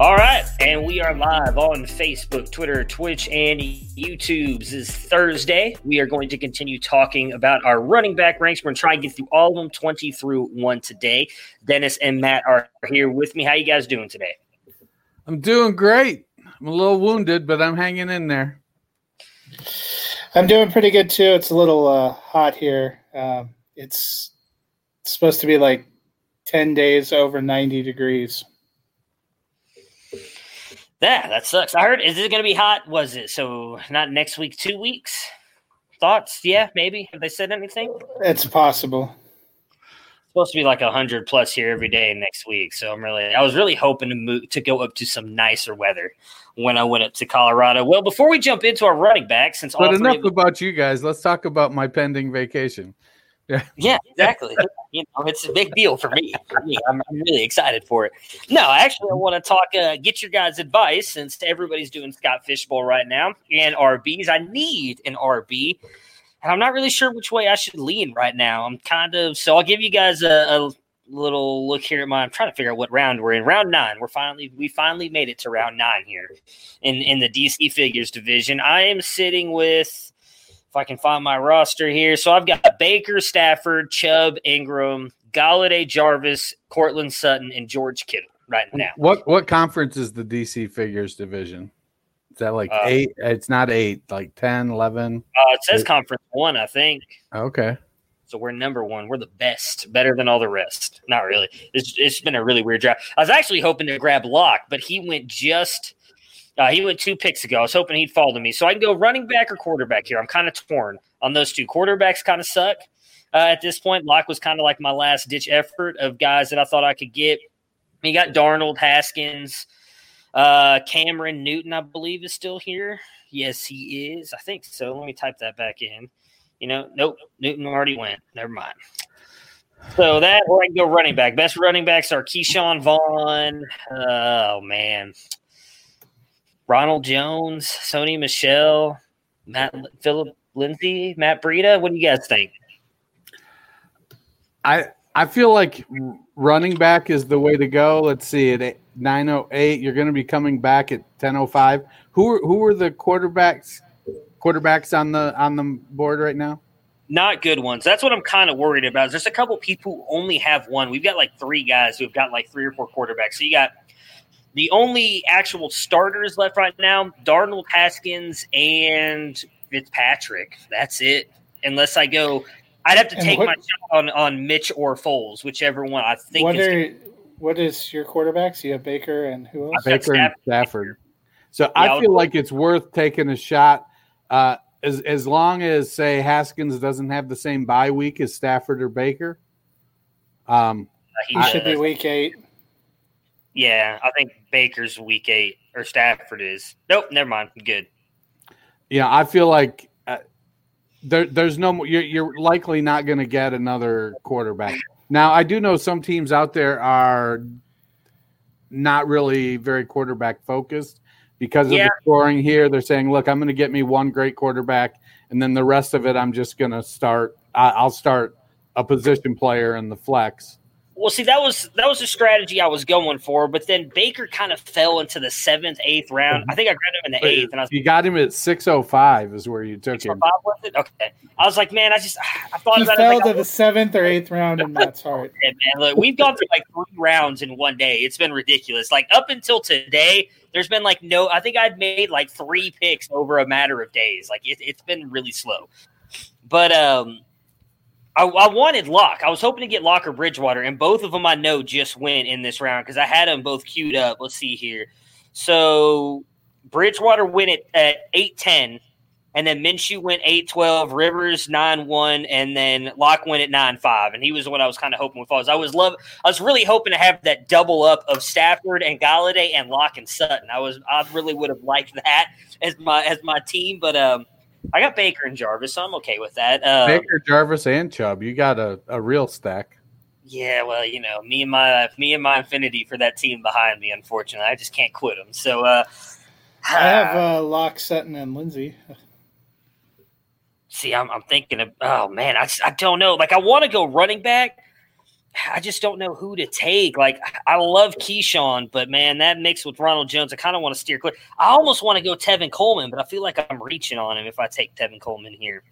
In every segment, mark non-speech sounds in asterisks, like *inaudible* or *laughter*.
All right, and we are live on Facebook, Twitter, Twitch, and YouTube's is Thursday. We are going to continue talking about our running back ranks. We're going to try and get through all of them, 20 through 1 today. Dennis and Matt are here with me. How you guys doing today? I'm doing great. I'm a little wounded, but I'm hanging in there. I'm doing pretty good too. It's a little uh, hot here. Um, it's supposed to be like 10 days over 90 degrees. Yeah, that sucks. I heard, is it going to be hot? Was it? So, not next week, two weeks? Thoughts? Yeah, maybe. Have they said anything? It's possible. It's supposed to be like 100 plus here every day next week. So, I'm really, I was really hoping to move to go up to some nicer weather when I went up to Colorado. Well, before we jump into our running back, since But all enough of you- about you guys. Let's talk about my pending vacation. Yeah. Yeah, exactly. *laughs* you know, it's a big deal for me. For me, I'm, I'm really excited for it. No, actually, I want to talk. Uh, get your guys' advice since everybody's doing Scott Fish Bowl right now and RBs. I need an RB, and I'm not really sure which way I should lean right now. I'm kind of so. I'll give you guys a, a little look here at my. I'm trying to figure out what round we're in. Round nine. We're finally we finally made it to round nine here in in the DC figures division. I am sitting with if I can find my roster here. So I've got Baker, Stafford, Chubb, Ingram, Golladay, Jarvis, Courtland Sutton, and George Kittle right now. What what conference is the DC figures division? Is that like Uh, eight? It's not eight, like 10, 11. Uh, it says conference one, I think. Okay. So we're number one. We're the best, better than all the rest. Not really. It's, it's been a really weird draft. I was actually hoping to grab Lock, but he went just. Uh, he went two picks ago. I was hoping he'd fall to me. So I can go running back or quarterback here. I'm kind of torn on those two. Quarterbacks kind of suck uh, at this point. Lock was kind of like my last ditch effort of guys that I thought I could get. You got Darnold, Haskins, uh, Cameron Newton, I believe, is still here. Yes, he is. I think so. Let me type that back in. You know, nope, Newton already went. Never mind. So that, or I can go running back. Best running backs are Ke'Shawn Vaughn. Oh man, Ronald Jones, Sony Michel, Matt Phillip Lindsay, Matt Breida. What do you guys think? I I feel like running back is the way to go. Let's see at 908 you're going to be coming back at 1005. Who are, who are the quarterbacks quarterbacks on the on the board right now? Not good ones. That's what I'm kind of worried about. There's a couple people who only have one. We've got like three guys who've got like three or four quarterbacks. So you got the only actual starters left right now: Darnold, Haskins, and Fitzpatrick. That's it. Unless I go, I'd have to And take what- my shot on on Mitch or Foles, whichever one I think. What is are what is your quarterbacks? You have Baker and who else? I've Baker and Stafford. Stafford. So Yeah, I I'll- feel like it's worth taking a shot. Uh, as as long as say Haskins doesn't have the same bye week as Stafford or Baker. Um, he He should be week eight. Yeah, I think Baker's week eight or Stafford is. Nope, never mind. Good. yeah, I feel like uh, there, there's no more. You're, you're likely not going to get another quarterback. Now, I do know some teams out there are not really very quarterback focused because of Yeah. the scoring here. They're saying, "Look, I'm going to get me one great quarterback, and then the rest of it, I'm just going to start. I, I'll start a position player in the flex." Well, see, that was that was the strategy I was going for, but then Baker kind of fell into the seventh, eighth round. I think I grabbed him in the eighth, and I was you got him at six oh five is where you took him. Was it? Okay, I was like, man, I just *sighs* I thought He about fell it. Like, to the seventh or eighth round in Matt's *laughs* heart. man, look, we've gone through like three rounds in one day. It's been ridiculous. Like up until today, there's been like no. I think I've made like three picks over a matter of days. Like it, it's been really slow. But um, I, I wanted Lock. I was hoping to get Lock or Bridgewater, and both of them I know just went in this round because I had them both queued up. Let's see here. So Bridgewater went at, at eight ten, and then Minshew went eight twelve, Rivers nine one, and then Lock went at nine five, and he was the one I was kind of hoping with falls. I was love. I was really hoping to have that double up of Stafford and Golladay and Lock and Sutton. I was I really would have liked that as my as my team, but um, I got Baker and Jarvis, so I'm okay with that. Um, Baker, Jarvis, and Chubb. You got a, a real stack. Yeah, well, you know, me and my me and my affinity for that team behind me. Unfortunately, I just can't quit them. So, uh, I have *sighs* uh, Lock, Sutton, and Lindsay. see, I'm, I'm thinking of. Oh man, I I don't know. Like, I want to go running back. I just don't know who to take. Like, I love Ke'Shawn, but man, that mix with Ronald Jones, I kind of want to steer clear. I almost want to go Tevin Coleman, but I feel like I'm reaching on him if I take Tevin Coleman here.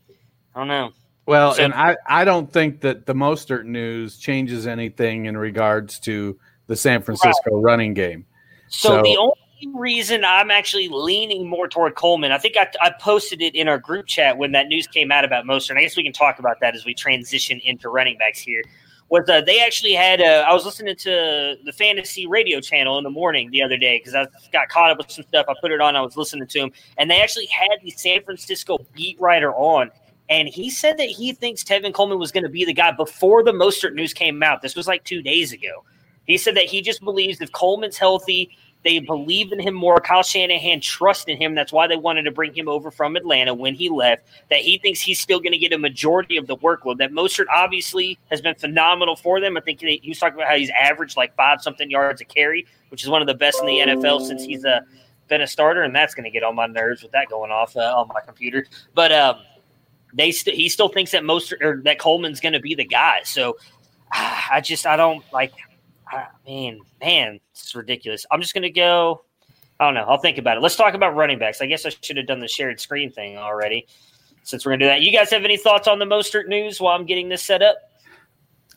I don't know. Well, So- and I, I don't think that the Mostert news changes anything in regards to the San Francisco running game. So, So- the only reason I'm actually leaning more toward Coleman, I think I, I posted it in our group chat when that news came out about Mostert. And I guess we can talk about that as we transition into running backs here. Was uh, they actually had? Uh, I was listening to the fantasy radio channel in the morning the other day because I got caught up with some stuff. I put it on. I was listening to him, and they actually had the San Francisco beat writer on. And he said that he thinks Tevin Coleman was going to be the guy before the Mostert news came out. This was like two days ago. He said that he just believes if Coleman's healthy, they believe in him more. Kyle Shanahan trusted him. That's why they wanted to bring him over from Atlanta when he left. That he thinks he's still going to get a majority of the workload. That Mostert obviously has been phenomenal for them. I think he, was talking about how he's averaged like five something yards a carry, which is one of the best in the NFL since he's a, been a starter. And that's going to get on my nerves with that going off uh, on my computer. But um, they st- he still thinks that Mostert or that Coleman's going to be the guy. So *sighs* I just I don't like. I mean, man, it's ridiculous. I'm just gonna go. I don't know. I'll think about it. Let's talk about running backs. I guess I should have done the shared screen thing already, since we're gonna do that. You guys have any thoughts on the Mostert news while I'm getting this set up?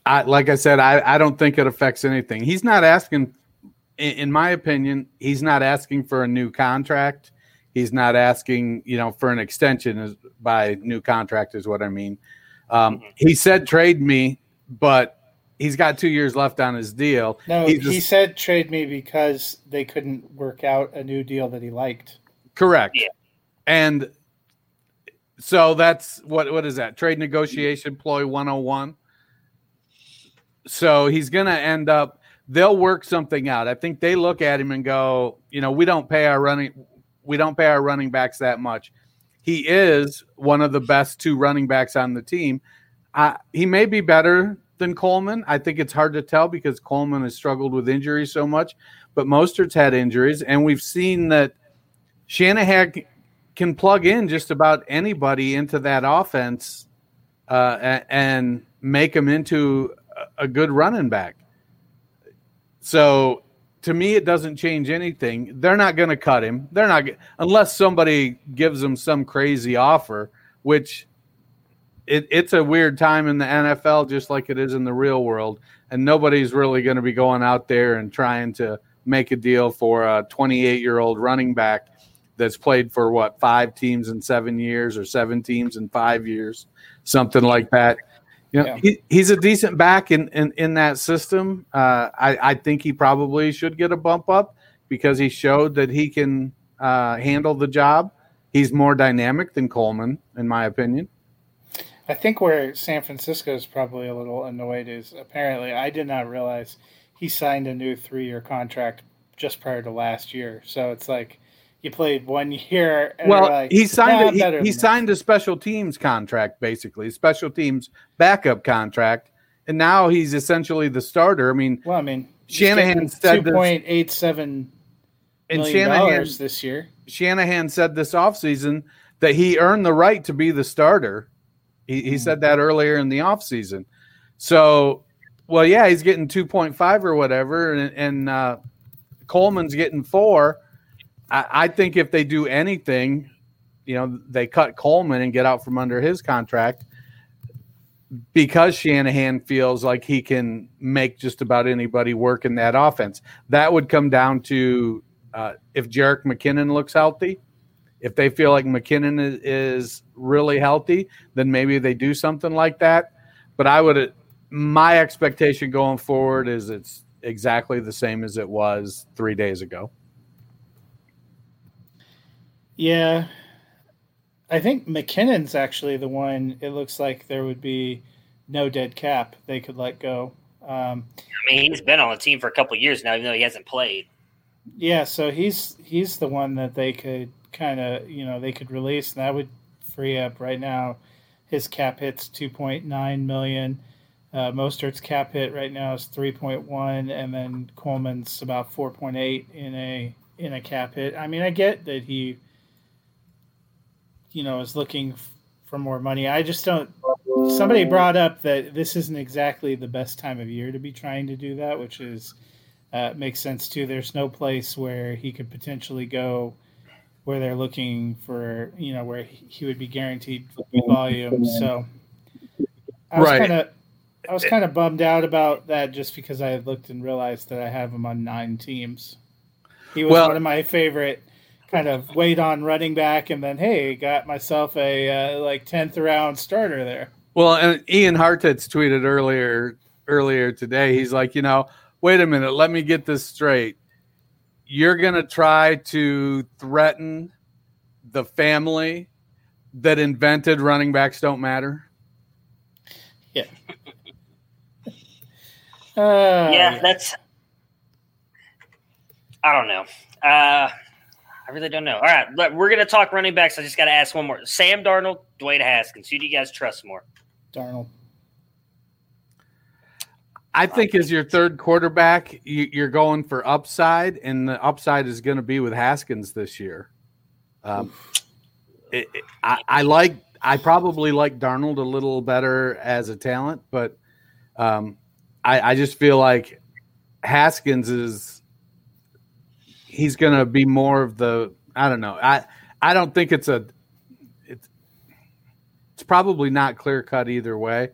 I, like I said, I, I don't think it affects anything. He's not asking, in, in my opinion, he's not asking for a new contract. He's not asking, you know, for an extension is, by new contract is what I mean. Um, Mhm. He said trade me, but he's got two years left on his deal. No, He he just- said trade me because they couldn't work out a new deal that he liked. Correct. Yeah. And so that's what what is that? Trade negotiation ploy 101. So he's going to end up they'll work something out. I think they look at him and go, you know, we don't pay our running we don't pay our running backs that much. He is one of the best two running backs on the team. Uh, he may be better than Coleman. I think it's hard to tell because Coleman has struggled with injuries so much, but Mostert's had injuries, and we've seen that Shanahan can plug in just about anybody into that offense uh, and make them into a- good running back. So to me, it doesn't change anything. They're not going to cut him. They're not unless somebody gives them some crazy offer, which it, it's a weird time in the NFL, just like it is in the real world. And nobody's really going to be going out there and trying to make a deal for a 28 year old running back that's played for what five teams in seven years or seven teams in five years, something like that. You know, Yeah. he, he's a decent back in, in, in that system. Uh, I, I think he probably should get a bump up because he showed that he can uh, handle the job. He's more dynamic than Coleman, in my opinion. I think where San Francisco is probably a little annoyed is apparently I did not realize he signed a new three year contract just prior to last year. So it's like you played one *laughs* year. And well, like, he signed "Nah, a, he, he signed a special teams contract, basically special teams backup contract, and now he's essentially the starter. I mean. Well, I mean, Shanahan said two this- point eight seven and Shanahan this year. Shanahan said this offseason that he earned the right to be the starter. He, he said that earlier in the offseason. So Well, yeah, he's getting two point five or whatever, and, and uh, Coleman's getting four. I, I think if they do anything, you know, they cut Coleman and get out from under his contract because Shanahan feels like he can make just about anybody work in that offense. That would come down to uh, if Jerick McKinnon looks healthy. If they feel like McKinnon is, is really healthy, then maybe they do something like that. But I would, my expectation going forward is it's exactly the same as it was three days ago. Yeah, I think McKinnon's actually the one. It looks like there would be no dead cap they could let go. Um, I mean, he's been on the team for a couple years now, even though he hasn't played. Yeah, so he's he's the one that they could kind of you know they could release, and that would free up right now. His cap hits two point nine million. Uh, Mostert's cap hit right now is three point one, and then Coleman's about four point eight in a in a cap hit. I mean, I get that he, you know, is looking f- for more money. I just don't. Somebody brought up that this isn't exactly the best time of year to be trying to do that, which is uh, makes sense too. There's no place where he could potentially go where they're looking for, you know, where he would be guaranteed volume. So I was Right. kind of, I was kind of bummed out about that just because I had looked and realized that I have him on nine teams. He was Well- one of my favorite kind of wait on running back, and then hey, got myself a uh, like tenth round starter there. Well, and Ian Hartitz tweeted earlier earlier today. He's like, you know, wait a minute, let me get this straight. You're gonna try to threaten the family that invented running backs don't matter. Yeah. *laughs* Uh, yeah, that's. I don't know. Uh, I really don't know. All right, but we're gonna talk running backs. I just got to ask one more: Sam Darnold, Dwayne Haskins. Who do you guys trust more? Darnold. I think as your third quarterback, you, you're going for upside, and the upside is going to be with Haskins this year. Um, it, it- I, I like, I probably like Darnold a little better as a talent, but um, I, I just feel like Haskins is he's going to be more of the. I don't know. I I don't think it's a. It's it's probably not clear cut either way,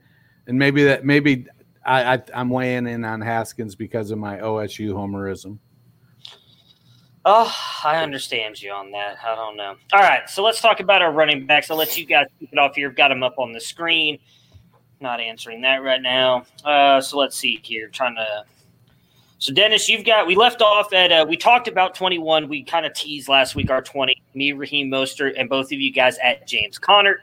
and maybe that maybe I, I I'm weighing in on Haskins because of my OSU homerism. Oh, I understand you on that. I don't know. All right, so let's talk about our running backs. I'll let you guys keep it off here. I've got them up on the screen. Not answering that right now. Uh, so let's see here. trying to. So Dennis, you've got. We left off at. Uh, we talked about twenty one. We kind of teased last week our twenty. Me, Raheem Mostert, and both of you guys at James Conner.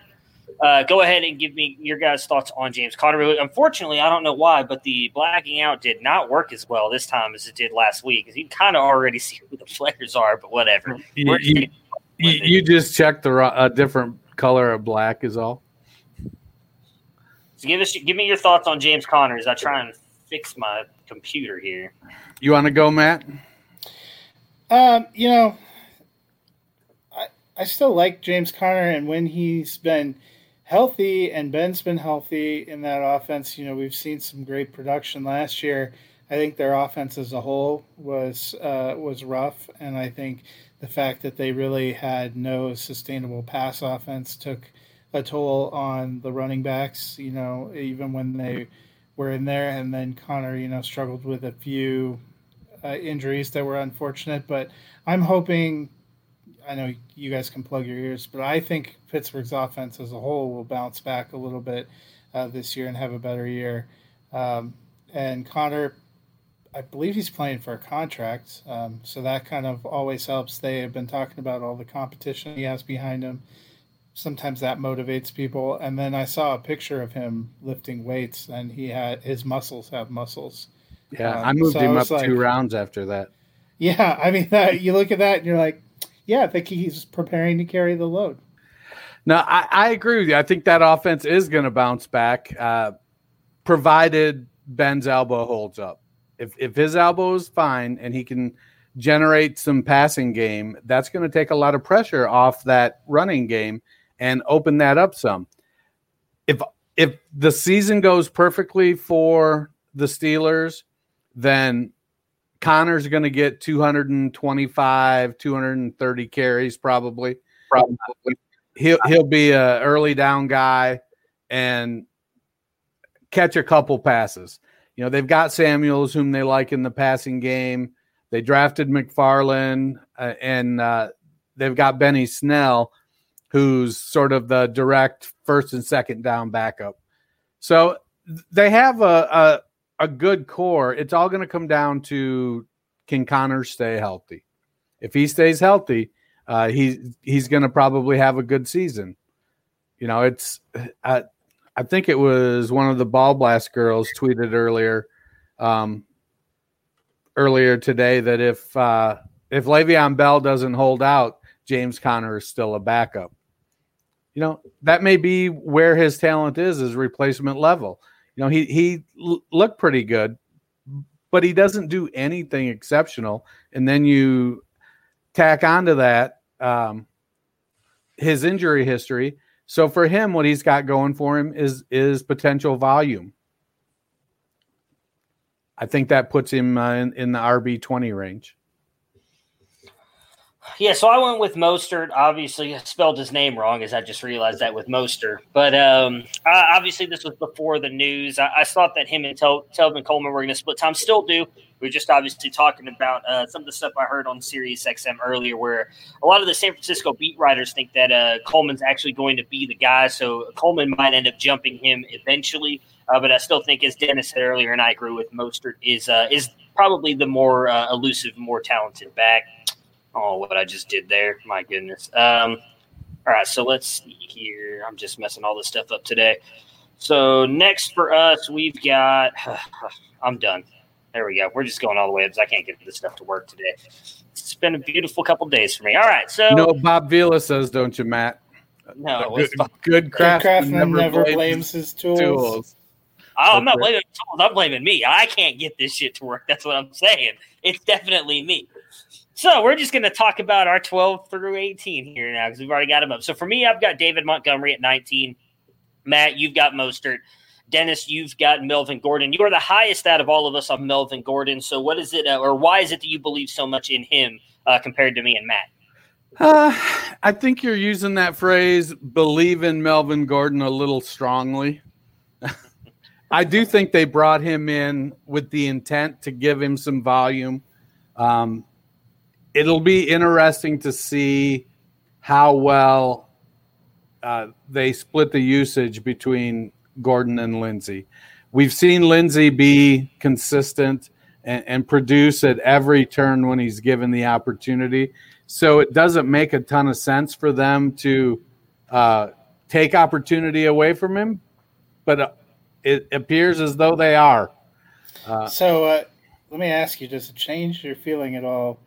Uh, go ahead and give me your guys' thoughts on James Conner. Unfortunately, I don't know why, but the blacking out did not work as well this time as it did last week. You kind of already *laughs* see who the players are, but whatever. You, you, you, you just checked the ro- a different color of black is all. So give us, give me your thoughts on James Conner as I try and fix my computer here. You want to go, Matt? Um, you know, I I still like James Conner, and when he's been healthy and Ben's been healthy in that offense, you know, we've seen some great production last year. I think their offense as a whole was uh, was rough, and I think the fact that they really had no sustainable pass offense took a toll on the running backs. You know, even when they were in there, and then Conner, you know, struggled with a few uh, injuries that were unfortunate. But I'm hoping. I know you guys can plug your ears, but I think Pittsburgh's offense as a whole will bounce back a little bit uh, this year and have a better year. Um, and Conner, I believe he's playing for a contract, um, so that kind of always helps. They have been talking about all the competition he has behind him. Sometimes that motivates people. And then I saw a picture of him lifting weights, and he had his muscles have muscles. Yeah, Um, I moved so I him up like- two rounds after that. Yeah, I mean, that, *laughs* you look at that and you're like, yeah, I think he's preparing to carry the load. No, I, I agree with you. I think that offense is going to bounce back, uh, provided Ben's elbow holds up. If if his elbow is fine and he can generate some passing game, that's going to take a lot of pressure off that running game and open that up some. If if the season goes perfectly for the Steelers, then Conner's going to get 225, 230 carries probably. Probably. He'll he'll be a early down guy and catch a couple passes. You know, they've got Samuels whom they like in the passing game. They drafted McFarland uh, and uh, they've got Benny Snell who's sort of the direct first and second down backup. So they have a, a, a good core. It's all going to come down to can Conner stay healthy? If he stays healthy, uh, he he's going to probably have a good season. You know, it's I, I think it was one of the ball blast girls tweeted earlier, um, earlier today that if uh, if Le'Veon Bell doesn't hold out, James Conner is still a backup you know that may be where his talent is is replacement level you know he he looked pretty good but he doesn't do anything exceptional. And then you tack onto that um, his injury history. So for him what he's got going for him is is potential volume. I think that puts him uh, in, in the rb20 range yeah, so I went with Mostert. Obviously, I spelled his name wrong, as I just realized that with Mostert. But um, I, obviously, this was before the news. I, I thought that him and Tel- Telvin Coleman were going to split time. Still do. We are just obviously talking about uh, some of the stuff I heard on Sirius XM earlier, where a lot of the San Francisco beat writers think that uh, Coleman's actually going to be the guy. So Coleman might end up jumping him eventually. Uh, but I still think, as Dennis said earlier, and I agree with Mostert, is uh, is probably the more uh, elusive, more talented back. Oh, what I just did there. My goodness. Um, all right, so let's see here. I'm just messing all this stuff up today. So next for us, we've got. *sighs* I'm done. There we go. We're just going all the way up because I can't get this stuff to work today. It's been a beautiful couple days for me. All right, so no, Bob Vila says, don't you, Matt? No, good, *laughs* good craftsman, never, never blames, blames, his tools. tools. Oh, I'm not blaming tools. I'm blaming me. I can't get this shit to work. That's what I'm saying. It's definitely me. So we're just going to talk about our 12 through 18 here now because we've already got them up. So for me, I've got David Montgomery at 19. Matt, you've got Mostert. Dennis, you've got Melvin Gordon. You are the highest out of all of us on Melvin Gordon. So what is it, uh, or why is it that you believe so much in him uh, compared to me and Matt? Uh, I think you're using that phrase "believe in Melvin Gordon" a little strongly. *laughs* I do think they brought him in with the intent to give him some volume. Um, it'll be interesting to see how well uh, they split the usage between Gordon and Lindsay. We've seen Lindsay be consistent and, and, produce at every turn when he's given the opportunity. So it doesn't make a ton of sense for them to uh, take opportunity away from him, but uh, it appears as though they are. Uh, so uh, let me ask you: Does it change your feeling at all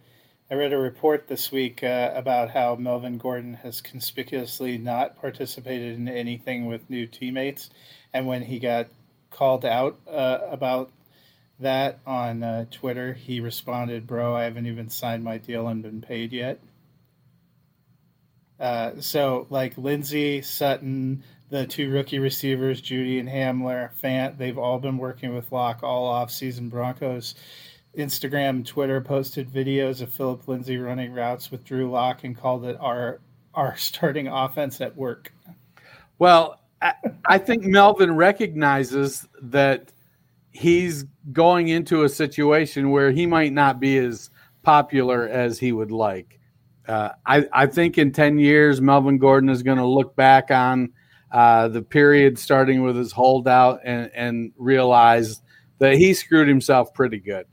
I read a report this week uh, about how Melvin Gordon has conspicuously not participated in anything with new teammates, and when he got called out uh, about that on uh, Twitter, he responded, "Bro, I haven't even signed my deal and been paid yet." Uh, so, like Lindsay Sutton, the two rookie receivers, Jeudy and Hamler, Fant, they've all been working with Lock all off season Broncos Instagram, Twitter posted videos of Phillip Lindsay running routes with Drew Lock and called it our our *laughs* starting offense at work. Well, I, I think Melvin recognizes that he's going into a situation where he might not be as popular as he would like. Uh, I, I think in 10 years, Melvin Gordon is going to look back on uh, the period starting with his holdout and, and realize that he screwed himself pretty good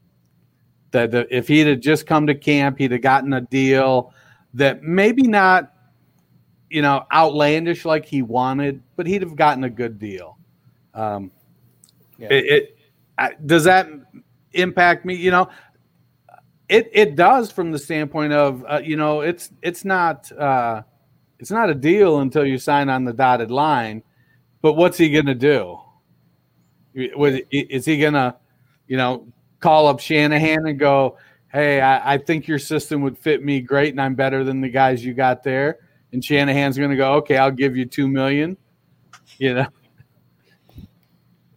that if he'd have just come to camp, he'd have gotten a deal that maybe not, you know, outlandish like he wanted, but he'd have gotten a good deal. Um, yeah. It, it does that impact me? You know, it it does from the standpoint of uh, you know it's it's not uh, it's not a deal until you sign on the dotted line. But what's he going to do? Is he going to, you know, call up Shanahan and go, "Hey, I, I, think your system would fit me great, and I'm better than the guys you got there." And Shanahan's going to go, "Okay, I'll give you two million. You know,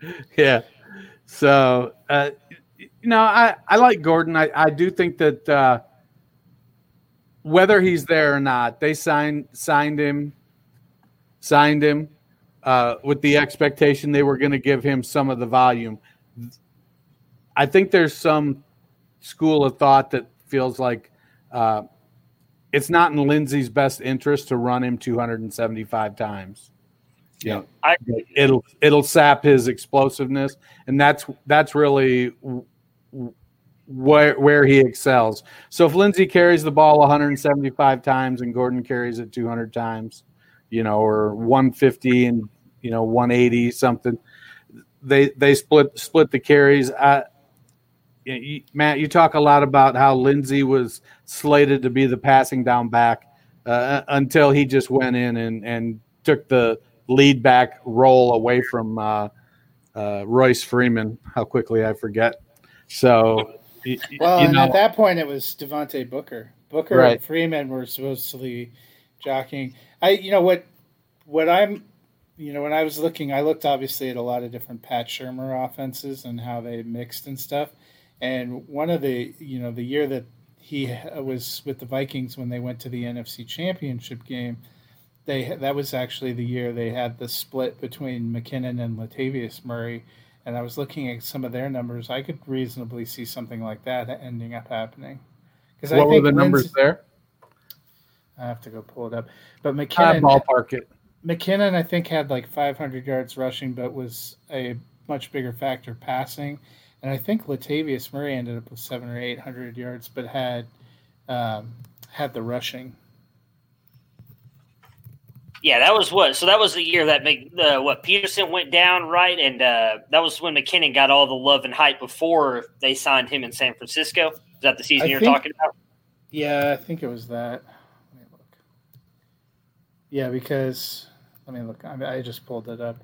*laughs* yeah. So, uh, you know, I, I like Gordon. I, I do think that uh, whether he's there or not, they signed signed him, signed him uh, with the expectation they were going to give him some of the volume. I think there's some school of thought that feels like uh, it's not in Lindsay's best interest to run him 275 times. Yeah, I, it'll it'll sap his explosiveness, and that's that's really where where he excels. So if Lindsay carries the ball 175 times and Gordon carries it 200 times, you know, or 150 and you know 180 something, they they split split the carries. I, you, Matt, you talk a lot about how Lindsay was slated to be the passing down back uh, until he just went in and, and took the lead back role away from uh, uh, Royce Freeman. How quickly I forget. So, well, you know, at that point, it was Devontae Booker. Booker right. and Freeman were supposed to be jockeying. I, you know what, what I'm, you know, when I was looking, I looked obviously at a lot of different Pat Shurmur offenses and how they mixed and stuff. And one of the, you know, the year that he was with the Vikings when they went to the NFC Championship game, they that was actually the year they had the split between McKinnon and Latavius Murray. And I was looking at some of their numbers. I could reasonably see something like that ending up happening. Because what I think were the numbers there? I have to go pull it up. But McKinnon ballpark it. McKinnon, I think, had like 500 yards rushing, but was a much bigger factor passing and I think Latavius Murray ended up with seven or eight hundred yards, but had um, had the rushing. Yeah, that was what. So that was the year that uh, what Peterson went down, right? And uh, that was when McKinnon got all the love and hype before they signed him in San Francisco. Is that the season I you're think, talking about? Yeah, I think it was that. Let me look. Yeah, because let me look. I, I just pulled it up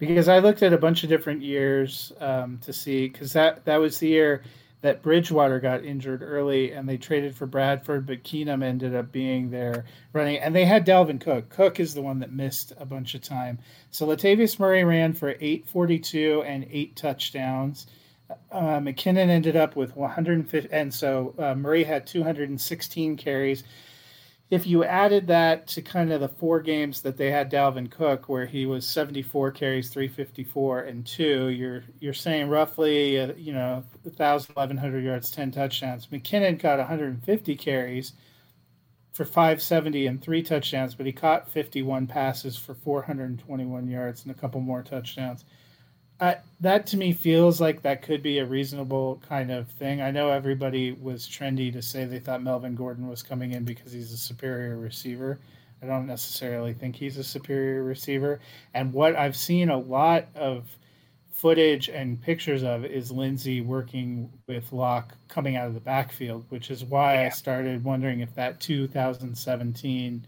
because I looked at a bunch of different years um, to see because that that was the year that Bridgewater got injured early and they traded for Bradford, but Keenum ended up being there running. And they had Dalvin Cook. Cook is the one that missed a bunch of time. So Latavius Murray ran for 842 and eight touchdowns. Uh, McKinnon ended up with 150, and so uh, Murray had 216 carries if you added that to kind of the four games that they had Dalvin Cook, where he was 74 carries, 354 and two, you're you're saying roughly uh, you know 1,000, 1,100 yards, 10 touchdowns. McKinnon got 150 carries for 570 and three touchdowns, but he caught 51 passes for 421 yards and a couple more touchdowns. I, that to me feels like that could be a reasonable kind of thing. I know everybody was trendy to say they thought Melvin Gordon was coming in because he's a superior receiver. I don't necessarily think he's a superior receiver. And what I've seen a lot of footage and pictures of is Lindsay working with Lock coming out of the backfield, which is why yeah. I started wondering if that 2017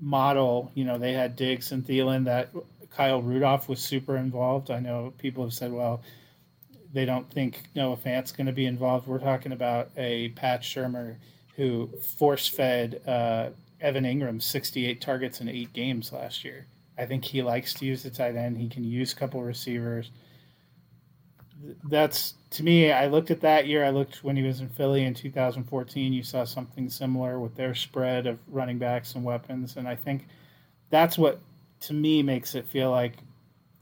model, you know, they had Diggs and Thielen that Kyle Rudolph was super involved. I know people have said, well, they don't think Noah Fant's going to be involved. We're talking about a Pat Shurmur who force fed uh, Evan Engram 68 targets in eight games last year. I think he likes to use the tight end. He can use a couple receivers. That's to me. I looked at that year. I looked when he was in Philly in 2014. You saw something similar with their spread of running backs and weapons, and I think that's what to me makes it feel like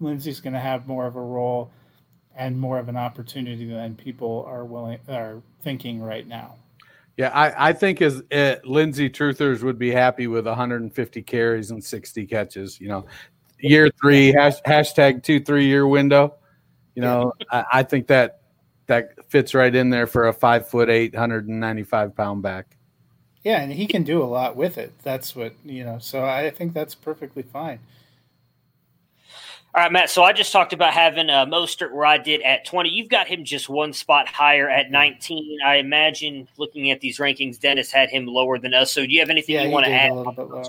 Lindsay's going to have more of a role and more of an opportunity than people are willing are thinking right now. Yeah, I, I think as uh, Lindsay Truthers would be happy with 150 carries and 60 catches. You know, year three hash, hashtag two three year window. You know, I, I think that that fits right in there for a five foot eight, 195 pound back. Yeah, and he can do a lot with it. That's what you know. So I think that's perfectly fine. All right, Matt. So I just talked about having uh, Mostert where I did at 20. You've got him just one spot higher at 19. I imagine looking at these rankings, Dennis had him lower than us. So do you have anything yeah, you want to add? A little bit lower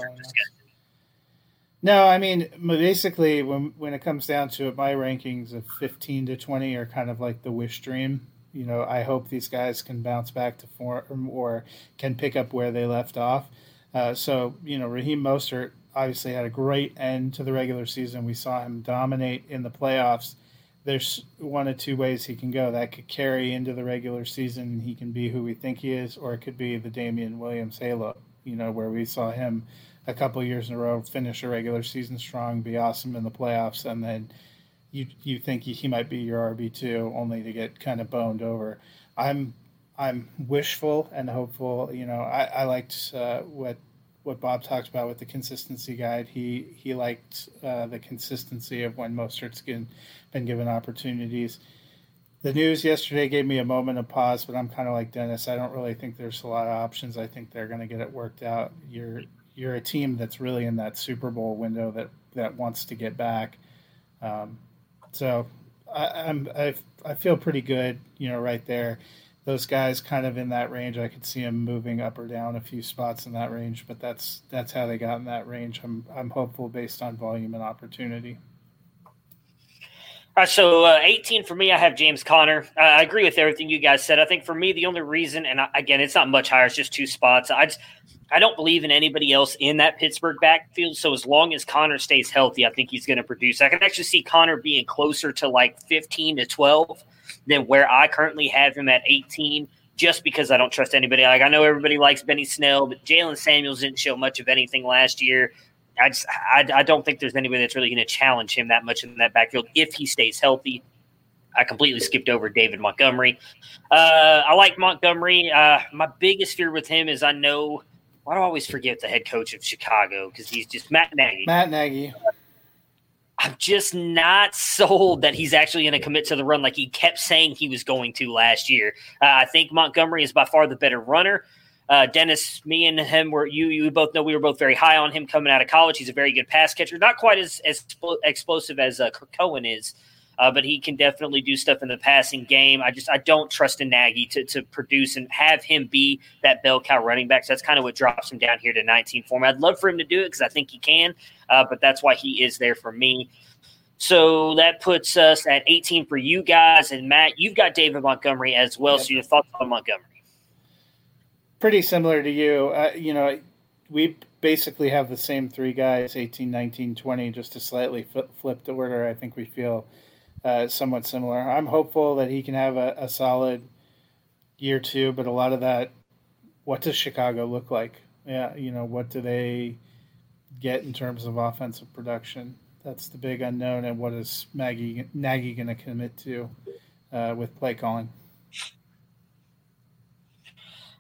No, I mean basically when when it comes down to it, my rankings of 15 to 20 are kind of like the wish dream you know, I hope these guys can bounce back to form or can pick up where they left off. Uh, so, you know, Raheem Mostert obviously had a great end to the regular season. We saw him dominate in the playoffs. there's one of two ways he can go. That could carry into the regular season, he can be who we think he is, or it could be the Damien Williams halo. You know, where we saw him a couple years in a row finish a regular season strong, be awesome in the playoffs, and then you you think he, might be your RB two, only to get kind of boned over. I'm I'm wishful and hopeful. You know, I, I liked uh, what what Bob talked about with the consistency guide. He he liked uh, the consistency of when Mostert's been, been given opportunities. The news yesterday gave me a moment of pause, but I'm kind of like Dennis. I don't really think there's a lot of options. I think they're going to get it worked out. You're you're a team that's really in that Super Bowl window that that wants to get back. Um, so I, I'm I I feel pretty good, you know, right there those guys kind of in that range. I could see them moving up or down a few spots in that range, but that's that's how they got in that range. I'm I'm hopeful based on volume and opportunity. All right, so uh, 18 for me, I have James Conner. Uh, I agree with everything you guys said. I think for me, the only reason, and I, again, it's not much higher; it's just two spots. I just I don't believe in anybody else in that Pittsburgh backfield. So as long as Conner stays healthy, I think he's going to produce. I can actually see Conner being closer to like 15 to 12 than where I currently have him at 18 just because I don't trust anybody. Like I know everybody likes Benny Snell, but Jaylen Samuels didn't show much of anything last year. I just I, I don't think there's anybody that's really going to challenge him that much in that backfield if he stays healthy. I completely skipped over David Montgomery. Uh, I like Montgomery. Uh, my biggest fear with him is I know. Why do I always forget the head coach of Chicago? Because he's just Matt Nagy. Matt Nagy. I'm just not sold that he's actually going to commit to the run like he kept saying he was going to last year. Uh, I think Montgomery is by far the better runner. Uh, Dennis, me and him were you. You both know we were both very high on him coming out of college. He's a very good pass catcher, not quite as as explosive as uh, Cohen is, uh, but he can definitely do stuff in the passing game. I just I don't trust in Nagy to, to produce and have him be that bell cow running back. So that's kind of what drops him down here to 19 for me. I'd love for him to do it because I think he can, uh, but that's why he is there for me. So that puts us at 18 for you guys. And Matt, you've got David Montgomery as well. Yep. So your thoughts on Montgomery? Pretty similar to you. Uh, you know, we basically have the same three guys 18, 19, 20, just a slightly flipped order. I think we feel uh, somewhat similar. I'm hopeful that he can have a, a solid year two, but a lot of that, what does Chicago look like? Yeah, you know, what do they get in terms of offensive production? That's the big unknown, and what is Maggie Nagy going to commit to uh, with play calling?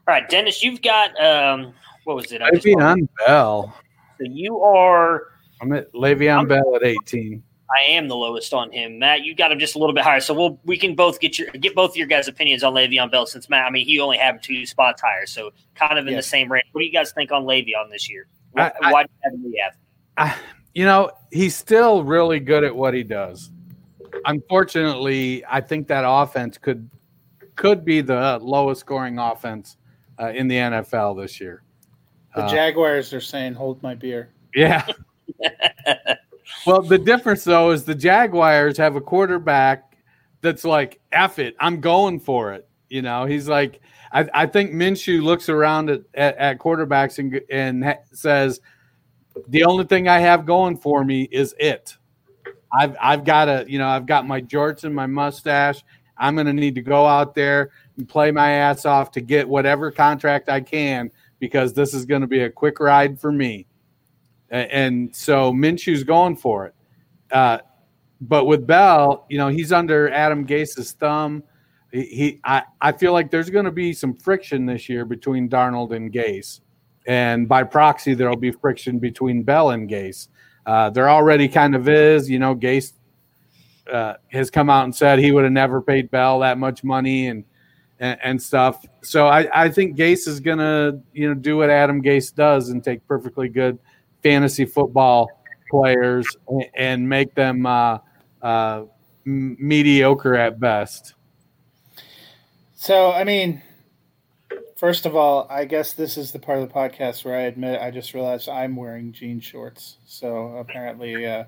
All right, Dennis, you've got um, what was it? I Le'Veon Bell. So you are. I'm at Le'Veon I'm, Bell at 18. I am the lowest on him. Matt, you got him just a little bit higher, so we'll we can both get your get both of your guys' opinions on Le'Veon Bell. Since Matt, I mean, he only had two spots higher, so kind of in yeah. the same range. What do you guys think on Le'Veon this year? Why, I, why do we have? I, you know, he's still really good at what he does. Unfortunately, I think that offense could could be the lowest scoring offense uh, in the NFL this year. The uh, Jaguars are saying, "Hold my beer." Yeah. *laughs* well, the difference though is the Jaguars have a quarterback that's like, "F it, I'm going for it." You know, he's like, I, I think Minshew looks around at, at, at quarterbacks and and ha- says, "The only thing I have going for me is it." I've I've got a you know I've got my jorts and my mustache. I'm going to need to go out there and play my ass off to get whatever contract I can because this is going to be a quick ride for me and so Minshew's going for it. Uh, but with Bell, you know, he's under Adam Gase's thumb. He, he I, I feel like there's going to be some friction this year between Darnold and Gase, and by proxy, there'll be friction between Bell and Gase. Uh, there already kind of is, you know. Gase uh, has come out and said he would have never paid Bell that much money and and, and stuff. So I, I think Gase is going to, you know, do what Adam Gase does and take perfectly good fantasy football players and make them uh, uh, mediocre at best. So, I mean, first of all, I guess this is the part of the podcast where I admit I just realized I'm wearing jean shorts. So apparently, uh,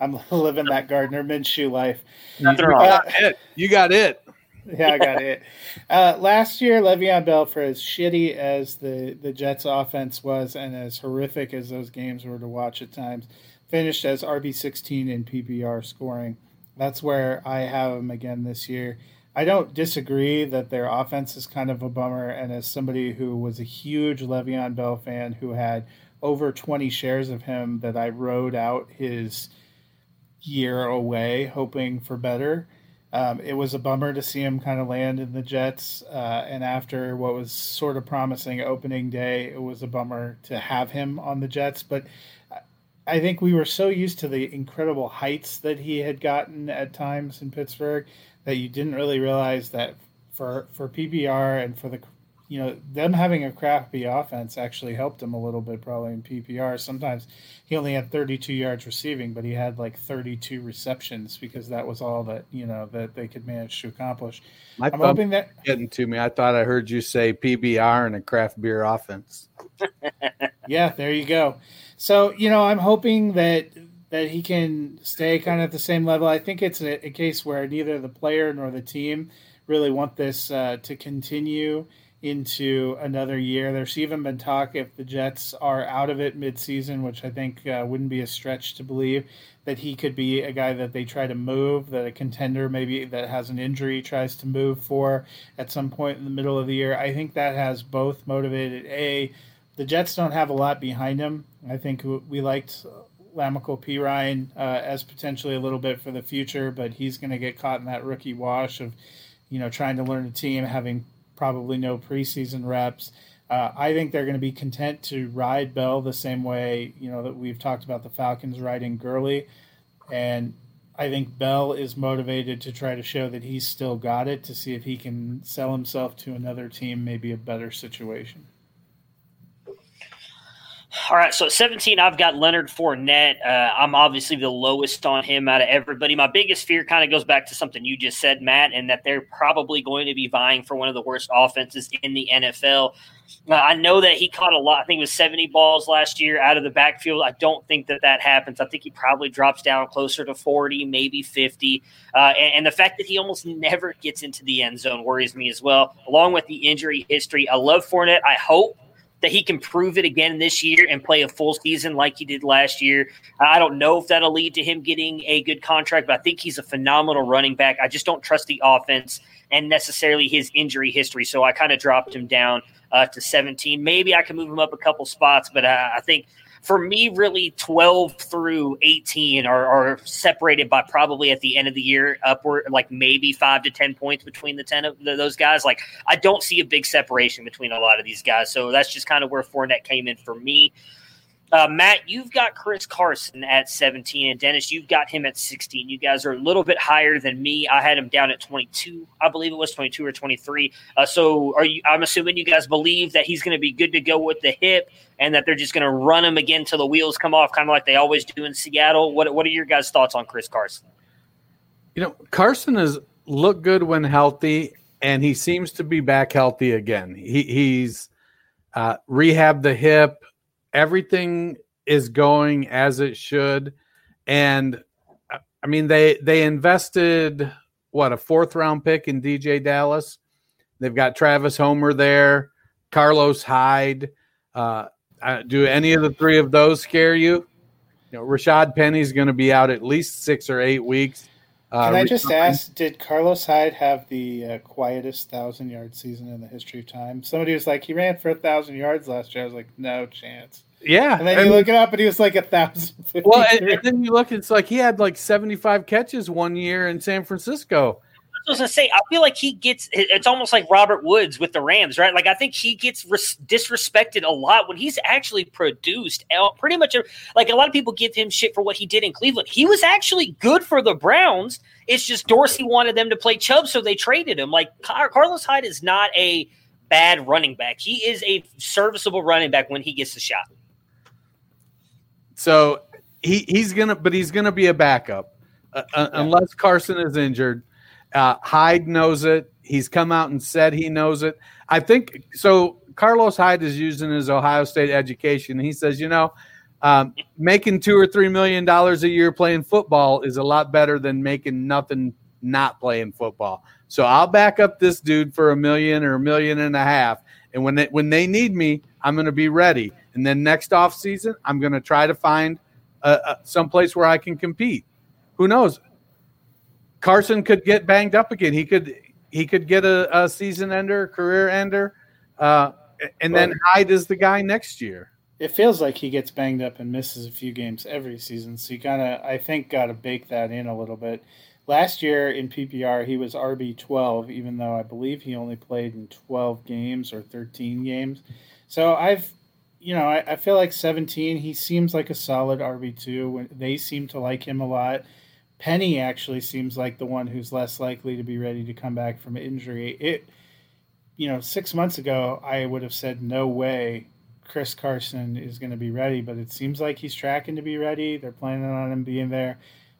I'm *laughs* living that Gardner Minshew life. Nothing wrong. Uh, you got it *laughs* yeah, I got it. Uh, last year, Le'Veon Bell, for as shitty as the, the Jets' offense was and as horrific as those games were to watch at times, finished as RB16 in PPR scoring. That's where I have him again this year. I don't disagree that their offense is kind of a bummer. And as somebody who was a huge Le'Veon Bell fan who had over 20 shares of him that I rode out his year away hoping for better. Um, it was a bummer to see him kind of land in the Jets. Uh, and after what was sort of promising opening day, it was a bummer to have him on the Jets. But I think we were so used to the incredible heights that he had gotten at times in Pittsburgh that you didn't really realize that for for PPR and for the you know them having a crappy offense actually helped him a little bit probably in PPR. Sometimes he only had 32 yards receiving, but he had like 32 receptions because that was all that you know that they could manage to accomplish. My I'm hoping that getting to me. I thought I heard you say PBR and a craft beer offense. *laughs* yeah, there you go. So you know, I'm hoping that that he can stay kind of at the same level. I think it's a, a case where neither the player nor the team really want this uh, to continue into another year. There's even been talk if the Jets are out of it midseason, which I think uh, wouldn't be a stretch to believe that he could be a guy that they try to move, that a contender maybe that has an injury tries to move for at some point in the middle of the year. I think that has both motivated a the Jets don't have a lot behind him. I think we liked La'Mical Perine uh, as potentially a little bit for the future, but he's going to get caught in that rookie wash of, you know, trying to learn a team, having probably no preseason reps. Uh, I think they're going to be content to ride Bell the same way you know that we've talked about the Falcons riding Gurley, and I think Bell is motivated to try to show that he's still got it to see if he can sell himself to another team, maybe a better situation. All right, so at 17, I've got Leonard Fournette. Uh, I'm obviously the lowest on him out of everybody. My biggest fear kind of goes back to something you just said, Matt, and that they're probably going to be vying for one of the worst offenses in the NFL. Uh, I know that he caught a lot. I think it was 70 balls last year out of the backfield. I don't think that that happens. I think he probably drops down closer to 40, maybe 50. Uh, and, and the fact that he almost never gets into the end zone worries me as well, along with the injury history. I love Fournette. I hope that he can prove it again this year and play a full season like he did last year. I don't know if that'll lead to him getting a good contract, but I think he's a phenomenal running back. I just don't trust the offense and necessarily his injury history. So I kind of dropped him down uh, to 17. Maybe I can move him up a couple spots, but uh, I think for me, really 12 through 18 are, are, separated by probably at the end of the year upward, like maybe five to 10 points between the 10 of those guys. Like, I don't see a big separation between a lot of these guys. So that's just kind of where Fournette came in for me. Uh, Matt, you've got Chris Carson at 17, and Dennis, you've got him at 16. You guys are a little bit higher than me. I had him down at 22. I believe it was 22 or 23. Uh, so, are you? I'm assuming you guys believe that he's going to be good to go with the hip, and that they're just going to run him again till the wheels come off, kind of like they always do in Seattle. What What are your guys' thoughts on Chris Carson? You know, Carson has looked good when healthy, and he seems to be back healthy again. He, he's uh, rehabbed the hip everything is going as it should. And uh, i mean they they invested what a fourth round pick in DeeJay Dallas. They've got travis homer there carlos hyde. Uh, do any of the three of those scare you? You know Rashaad Penny's going to be out at least six or eight weeks uh, Can I just ask, did Carlos Hyde have the uh, quietest thousand yard season in the history of time? Somebody was like, he ran for a thousand yards last year. I was like, no chance. Yeah, and then and, you look it up, and he was like a thousand. Well, and, and, then you look, it's like he had like seventy-five catches one year in San Francisco. I was gonna say, I feel like he gets. It's almost like Robert Woods with the Rams, right? Like I think he gets res- disrespected a lot when he's actually produced. Pretty much, like a lot of people give him shit for what he did in Cleveland. He was actually good for the Browns. It's just Dorsey wanted them to play Chubb, so they traded him. Like Carlos Hyde is not a bad running back. He is a serviceable running back when he gets the shot. So he, he's gonna, but he's gonna be a backup uh, uh, yeah. unless Carson is injured. Uh, Hyde knows it. He's come out and said he knows it. I think so. Carlos Hyde is using his Ohio State education. He says, you know, um, making two or three million dollars a year playing football is a lot better than making nothing not playing football. So I'll back up this dude for a million or a million and a half. And when they, when they need me, I'm going to be ready. And then next off season, I'm going to try to find a, a, some place where I can compete. Who knows? Carson could get banged up again. He could he could get a, a season ender, career ender, uh, and then Hyde is the guy next year. It feels like he gets banged up and misses a few games every season. So you kind of, I think, got to bake that in a little bit. Last year in PPR, he was RB twelve, even though I believe he only played in twelve games or thirteen games. So I've, you know, I, I feel like seventeen. He seems like a solid RB two. They seem to like him a lot. Penny actually seems like the one who's less likely to be ready to come back from injury. It, you know, six months ago, I would have said no way Chris Carson is going to be ready, but it seems like he's tracking to be ready. They're planning on him being there.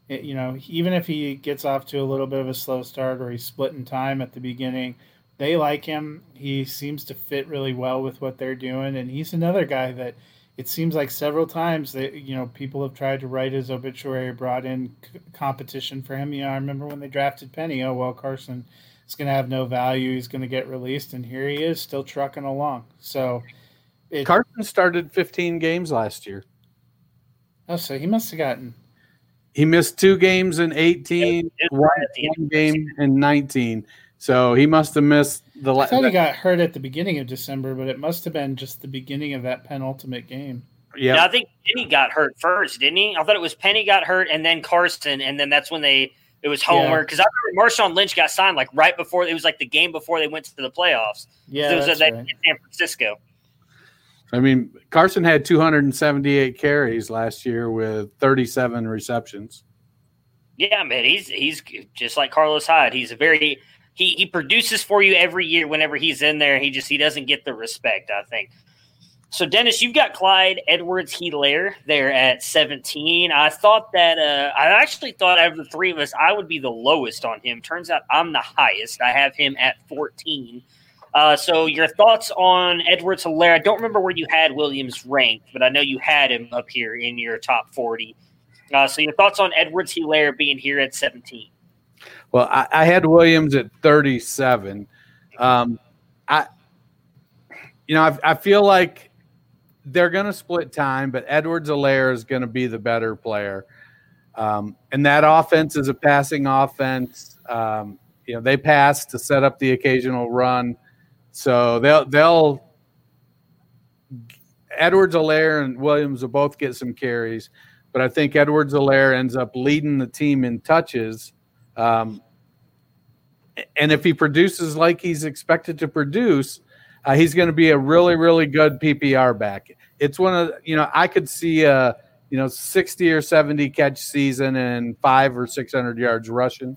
It, you know, even if he gets off to a little bit of a slow start or he's splitting time at the beginning, they like him. He seems to fit really well with what they're doing, and he's another guy that it seems like several times that you know people have tried to write his obituary, brought in c- competition for him. You know, I remember when they drafted Penny. Oh well, Carson is going to have no value. He's going to get released, and here he is, still trucking along. So, it, Carson started 15 games last year. Oh, so he must have gotten. He missed two games in 18, one, one game in 19. So he must have missed the. I thought he got hurt at the beginning of December, but it must have been just the beginning of that penultimate game. Yeah, I think Penny got hurt first, didn't he? I thought it was Penny got hurt, and then Carson, and then that's when they it was Homer because yeah. I remember Marshawn Lynch got signed like right before it was like the game before they went to the playoffs. Yeah, it was at right. San Francisco. I mean, Carson had 278 carries last year with 37 receptions. Yeah, man, he's he's just like Carlos Hyde. He's a very he he produces for you every year whenever he's in there. He just he doesn't get the respect, I think. So Dennis, you've got Clyde Edwards Helaire there at 17. I thought that uh, I actually thought out of the three of us, I would be the lowest on him. Turns out I'm the highest. I have him at 14. Uh, so your thoughts on Edwards Helaire? I don't remember where you had Williams ranked, but I know you had him up here in your top 40. Uh, so your thoughts on Edwards Helaire being here at 17? Well, I, I had Williams at 37. Um, I, you know, I, I feel like they're going to split time, but Edwards Helaire is going to be the better player. Um, and that offense is a passing offense. Um, you know, they pass to set up the occasional run. So they'll they'll Edwards Helaire and Williams will both get some carries, but I think Edwards Helaire ends up leading the team in touches. Um, and if he produces like he's expected to produce, uh, he's going to be a really, really good PPR back. It's one of you know I could see a you know sixty or seventy catch season and five or six hundred yards rushing.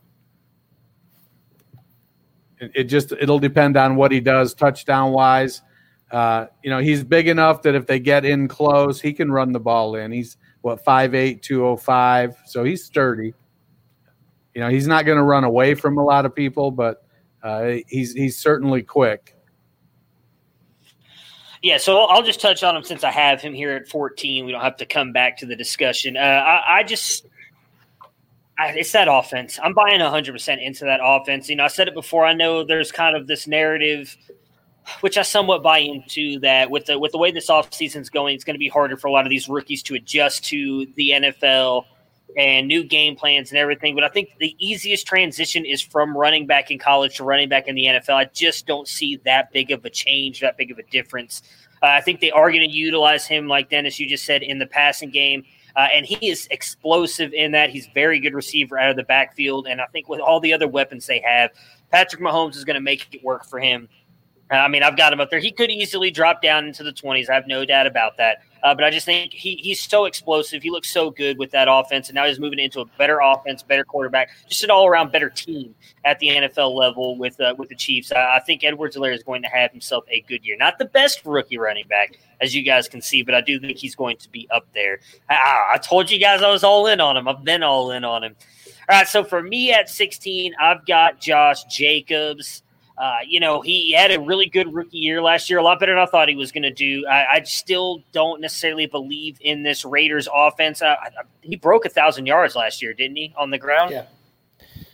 It, it, just it'll depend on what he does touchdown wise. Uh, you know he's big enough that if they get in close, he can run the ball in. He's what 5'8", 205, so he's sturdy. You know he's not going to run away from a lot of people, but uh, he's he's certainly quick. Yeah, so I'll just touch on him since I have him here at 14. We don't have to come back to the discussion. Uh, I, I, just, it's that offense. I'm buying 100% into that offense. You know, I said it before. I know there's kind of this narrative, which I somewhat buy into, that with the with the way this offseason's going, it's going to be harder for a lot of these rookies to adjust to the NFL and new game plans and everything. But I think the easiest transition is from running back in college to running back in the NFL. I just don't see that big of a change, that big of a difference. Uh, I think they are going to utilize him, like Dennis, you just said, in the passing game. Uh, and he is explosive in that. He's very good receiver out of the backfield. And I think with all the other weapons they have, Patrick Mahomes is going to make it work for him. I mean, I've got him up there. He could easily drop down into the 20s. I have no doubt about that. Uh, but I just think he, he's so explosive. He looks so good with that offense. And now he's moving into a better offense, better quarterback, just an all around better team at the NFL level with uh, with the Chiefs. I, I think Edwards Helaire is going to have himself a good year. Not the best rookie running back, as you guys can see, but I do think he's going to be up there. I, I told you guys I was all in on him. I've been all in on him. All right. So for me at 16, I've got Josh Jacobs. Uh, you know, he had a really good rookie year last year, a lot better than I thought he was going to do. I, I, still don't necessarily believe in this Raiders offense. I, I, he broke a thousand yards last year, didn't he, on the ground? Yeah.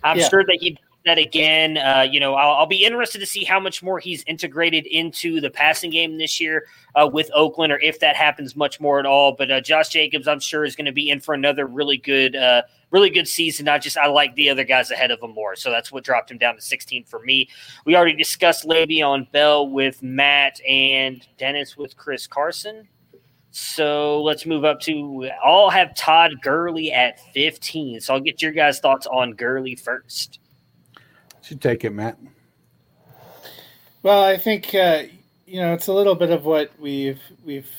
I'm yeah. sure that he that again. Uh, you know, I'll, I'll, be interested to see how much more he's integrated into the passing game this year uh, with Oakland, or if that happens much more at all. But uh, Josh Jacobs, I'm sure, is going to be in for another really good, uh, really good season. Not just I like the other guys ahead of him more, so that's what dropped him down to 16 for me. We already discussed Le'Veon Bell with Matt and Dennis with Chris Carson. So let's move up to all have Todd Gurley at 15. So I'll get your guys' thoughts on Gurley first. Take it, Matt. Well, I think uh, you know it's a little bit of what we've we've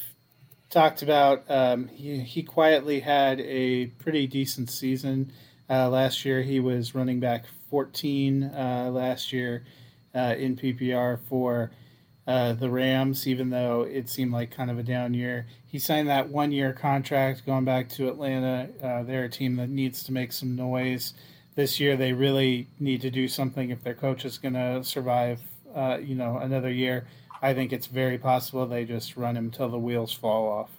talked about. Um, he he quietly had a pretty decent season uh, last year. He was running back 14 uh, last year uh, in PPR for uh, the Rams, even though it seemed like kind of a down year. He signed that one year contract going back to Atlanta. Uh, they're a team that needs to make some noise this year they really need to do something if their coach is going to survive, uh, you know, another year. I think it's very possible they just run him till the wheels fall off.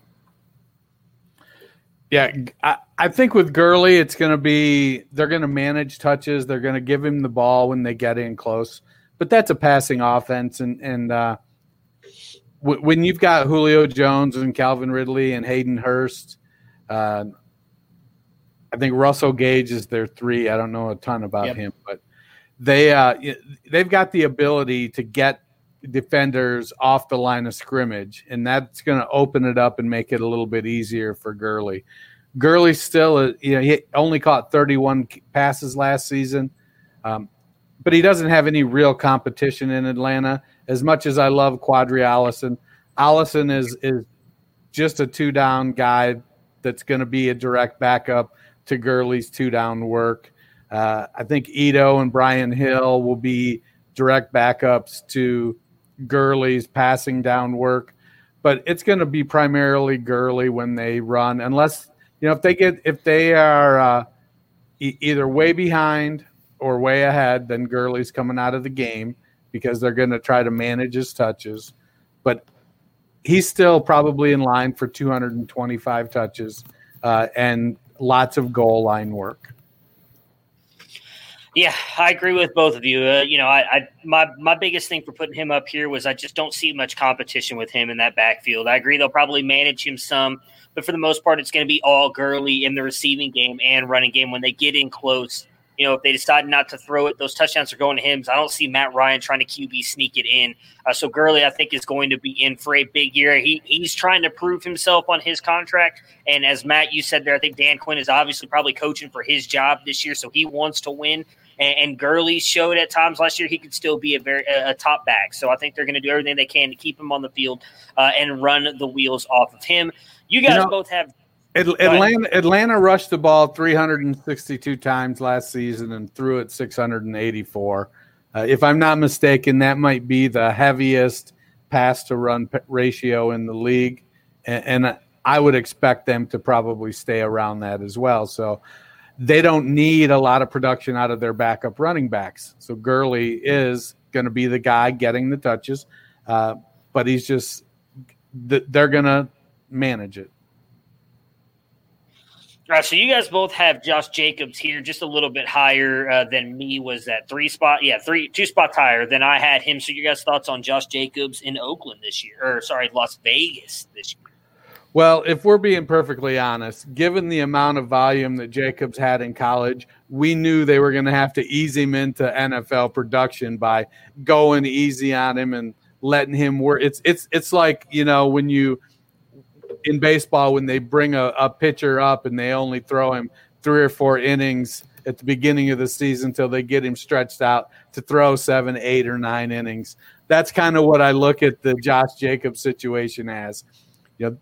Yeah, I, I think with Gurley, it's going to be they're going to manage touches. They're going to give him the ball when they get in close, but that's a passing offense, and and uh, w- when you've got Julio Jones and Calvin Ridley and Hayden Hurst, uh, I think Russell Gage is their three. I don't know a ton about yep. him, but they uh, they've got the ability to get defenders off the line of scrimmage, and that's going to open it up and make it a little bit easier for Gurley. Gurley still, uh, you know, he only caught 31 passes last season, um, but he doesn't have any real competition in Atlanta. As much as I love Qadree Ollison, Ollison is is just a two down guy that's going to be a direct backup to Gurley's two down work. Uh, I think Ito and Brian Hill will be direct backups to Gurley's passing down work, but it's going to be primarily Gurley when they run, unless you know if they get if they are uh, e- either way behind or way ahead, then Gurley's coming out of the game because they're going to try to manage his touches, but he's still probably in line for 225 touches. Uh, and lots of goal line work. Yeah, I agree with both of you. Uh, you know, I, I, my my biggest thing for putting him up here was I just don't see much competition with him in that backfield. I agree they'll probably manage him some, but for the most part, it's going to be all Gurley in the receiving game and running game when they get in close you know, if they decide not to throw it, those touchdowns are going to him. I don't see Matt Ryan trying to QB sneak it in. Uh, so Gurley, I think, is going to be in for a big year. He he's trying to prove himself on his contract. And as Matt, you said there, I think Dan Quinn is obviously probably coaching for his job this year, so he wants to win. And, and Gurley showed at times last year he could still be a very a, a top back. So I think they're going to do everything they can to keep him on the field uh, and run the wheels off of him. You guys you know, both have Atlanta, Atlanta rushed the ball 362 times last season and threw it 684. Uh, if I'm not mistaken, that might be the heaviest pass to run ratio in the league. And, and, I would expect them to probably stay around that as well. So they don't need a lot of production out of their backup running backs. So Gurley is going to be the guy getting the touches, uh, but he's just, they're going to manage it. All right, so you guys both have Josh Jacobs here, just a little bit higher uh, than me. Was that three spot? Yeah, three, two spots higher than I had him. So, you guys' thoughts on Josh Jacobs in Oakland this year, or sorry, Las Vegas this year? Well, if we're being perfectly honest, given the amount of volume that Jacobs had in college, we knew they were going to have to ease him into NFL production by going easy on him and letting him work. It's it's it's like you know when you in baseball when they bring a, a pitcher up and they only throw him three or four innings at the beginning of the season until they get him stretched out to throw seven, eight, or nine innings. That's kind of what I look at the Josh Jacobs situation as. You know,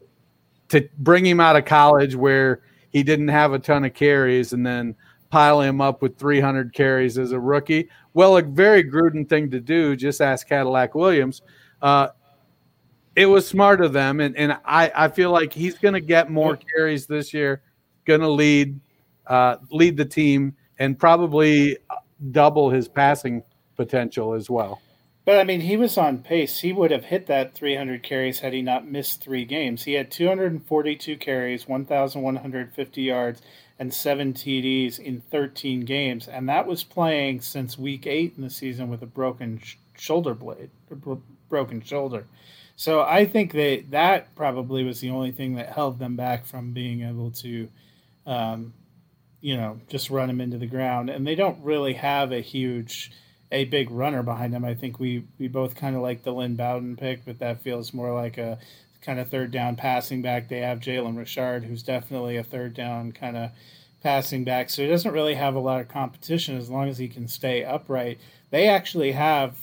to bring him out of college where he didn't have a ton of carries and then pile him up with 300 carries as a rookie. Well, a very Gruden thing to do. Just ask Cadillac Williams. Uh, it was smart of them, and, and I, I feel like he's going to get more carries this year, going to lead uh, lead the team, and probably double his passing potential as well. But I mean, he was on pace. He would have hit that 300 carries had he not missed three games. He had 242 carries, 1,150 yards, and seven TDs in 13 games, and that was playing since week eight in the season with a broken sh- shoulder blade, broken shoulder. So I think that that probably was the only thing that held them back from being able to, um, you know, just run him into the ground. And they don't really have a huge, a big runner behind them. I think we we both kind of like the Lynn Bowden pick, but that feels more like a kind of third down passing back. They have Jalen Richard, who's definitely a third down kind of passing back. So he doesn't really have a lot of competition as long as he can stay upright. They actually have.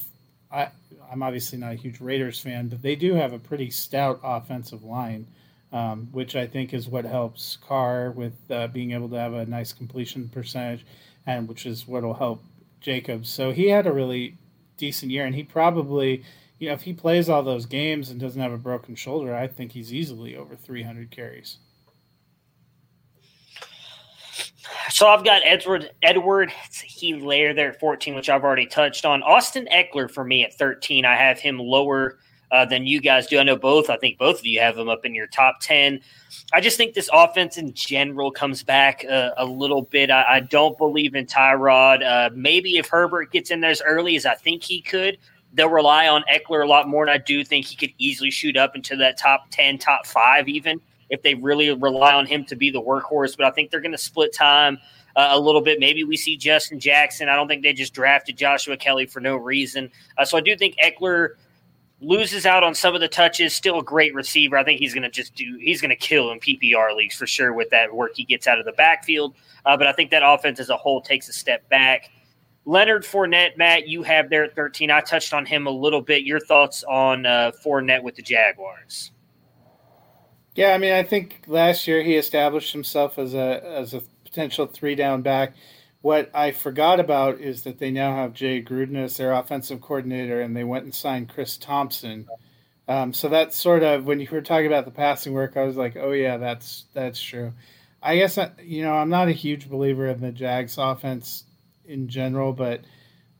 I, I'm obviously not a huge Raiders fan, but they do have a pretty stout offensive line, um, which I think is what helps Carr with uh, being able to have a nice completion percentage, and which is what will help Jacobs. So he had a really decent year, and he probably, you know, if he plays all those games and doesn't have a broken shoulder, I think he's easily over 300 carries. So I've got Edward Edward Helaire there at 14, which I've already touched on. Austin Ekeler for me at 13. I have him lower uh, than you guys do. I know both. I think both of you have him up in your top 10. I just think this offense in general comes back uh, a little bit. I, I, don't believe in Tyrod. Uh, maybe if Herbert gets in there as early as I think he could, they'll rely on Ekeler a lot more. And I do think he could easily shoot up into that top 10, top five, even if they really rely on him to be the workhorse. But I think they're going to split time uh, a little bit. Maybe we see Justin Jackson. I don't think they just drafted Joshua Kelley for no reason. Uh, so I do think Ekeler loses out on some of the touches. Still a great receiver. I think he's going to just do. He's going to kill in PPR leagues for sure with that work he gets out of the backfield. Uh, but I think that offense as a whole takes a step back. Leonard Fournette, Matt, you have there at 13. I touched on him a little bit. Your thoughts on uh, Fournette with the Jaguars? Yeah, I mean, I think last year he established himself as a as a potential three down back. What I forgot about is that they now have Jay Gruden as their offensive coordinator, and they went and signed Chris Thompson. Um, so that's sort of when you were talking about the passing work, I was like, oh yeah, that's that's true. I guess I, you know I'm not a huge believer in the Jags offense in general, but uh,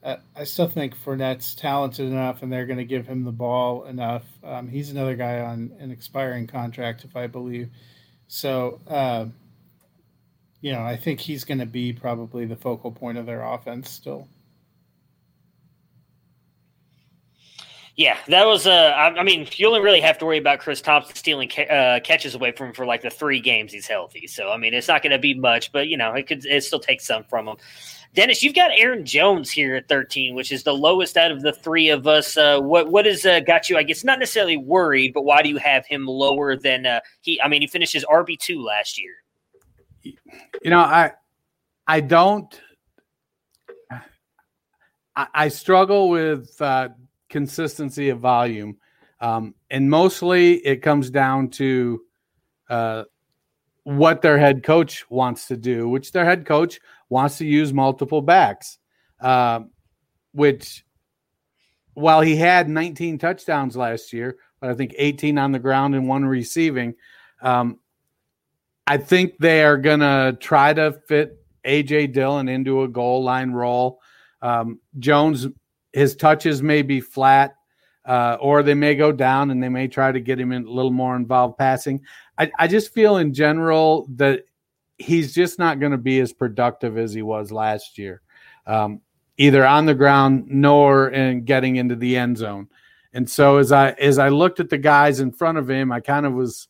I still think Fournette's talented enough, and they're going to give him the ball enough. Um, he's another guy on an expiring contract, if I believe. So, uh, you know, I think he's going to be probably the focal point of their offense still. Yeah, that was. Uh, I, mean, you only really have to worry about Chris Thompson stealing ca- uh, catches away from him for like the three games he's healthy. So, I mean, it's not going to be much, but you know, it could. It still takes some from him. Dennis, you've got Aaron Jones here at 13, which is the lowest out of the three of us. Uh, what what has uh, got you? I guess not necessarily worried, but why do you have him lower than uh, he? I mean, he finished his RB two last year. You know, I I don't. I, I struggle with uh, consistency of volume, um, and mostly it comes down to uh, what their head coach wants to do, which their head coach wants to use multiple backs, uh, which while he had 19 touchdowns last year, but I think 18 on the ground and one receiving, um, I think they are going to try to fit AJ Dillon into a goal line role. Um, Jones, his touches may be flat, uh, or they may go down and they may try to get him in a little more involved passing. I, I just feel in general that he's just not going to be as productive as he was last year, um, either on the ground nor in getting into the end zone. And so as I as I looked at the guys in front of him, I kind of was,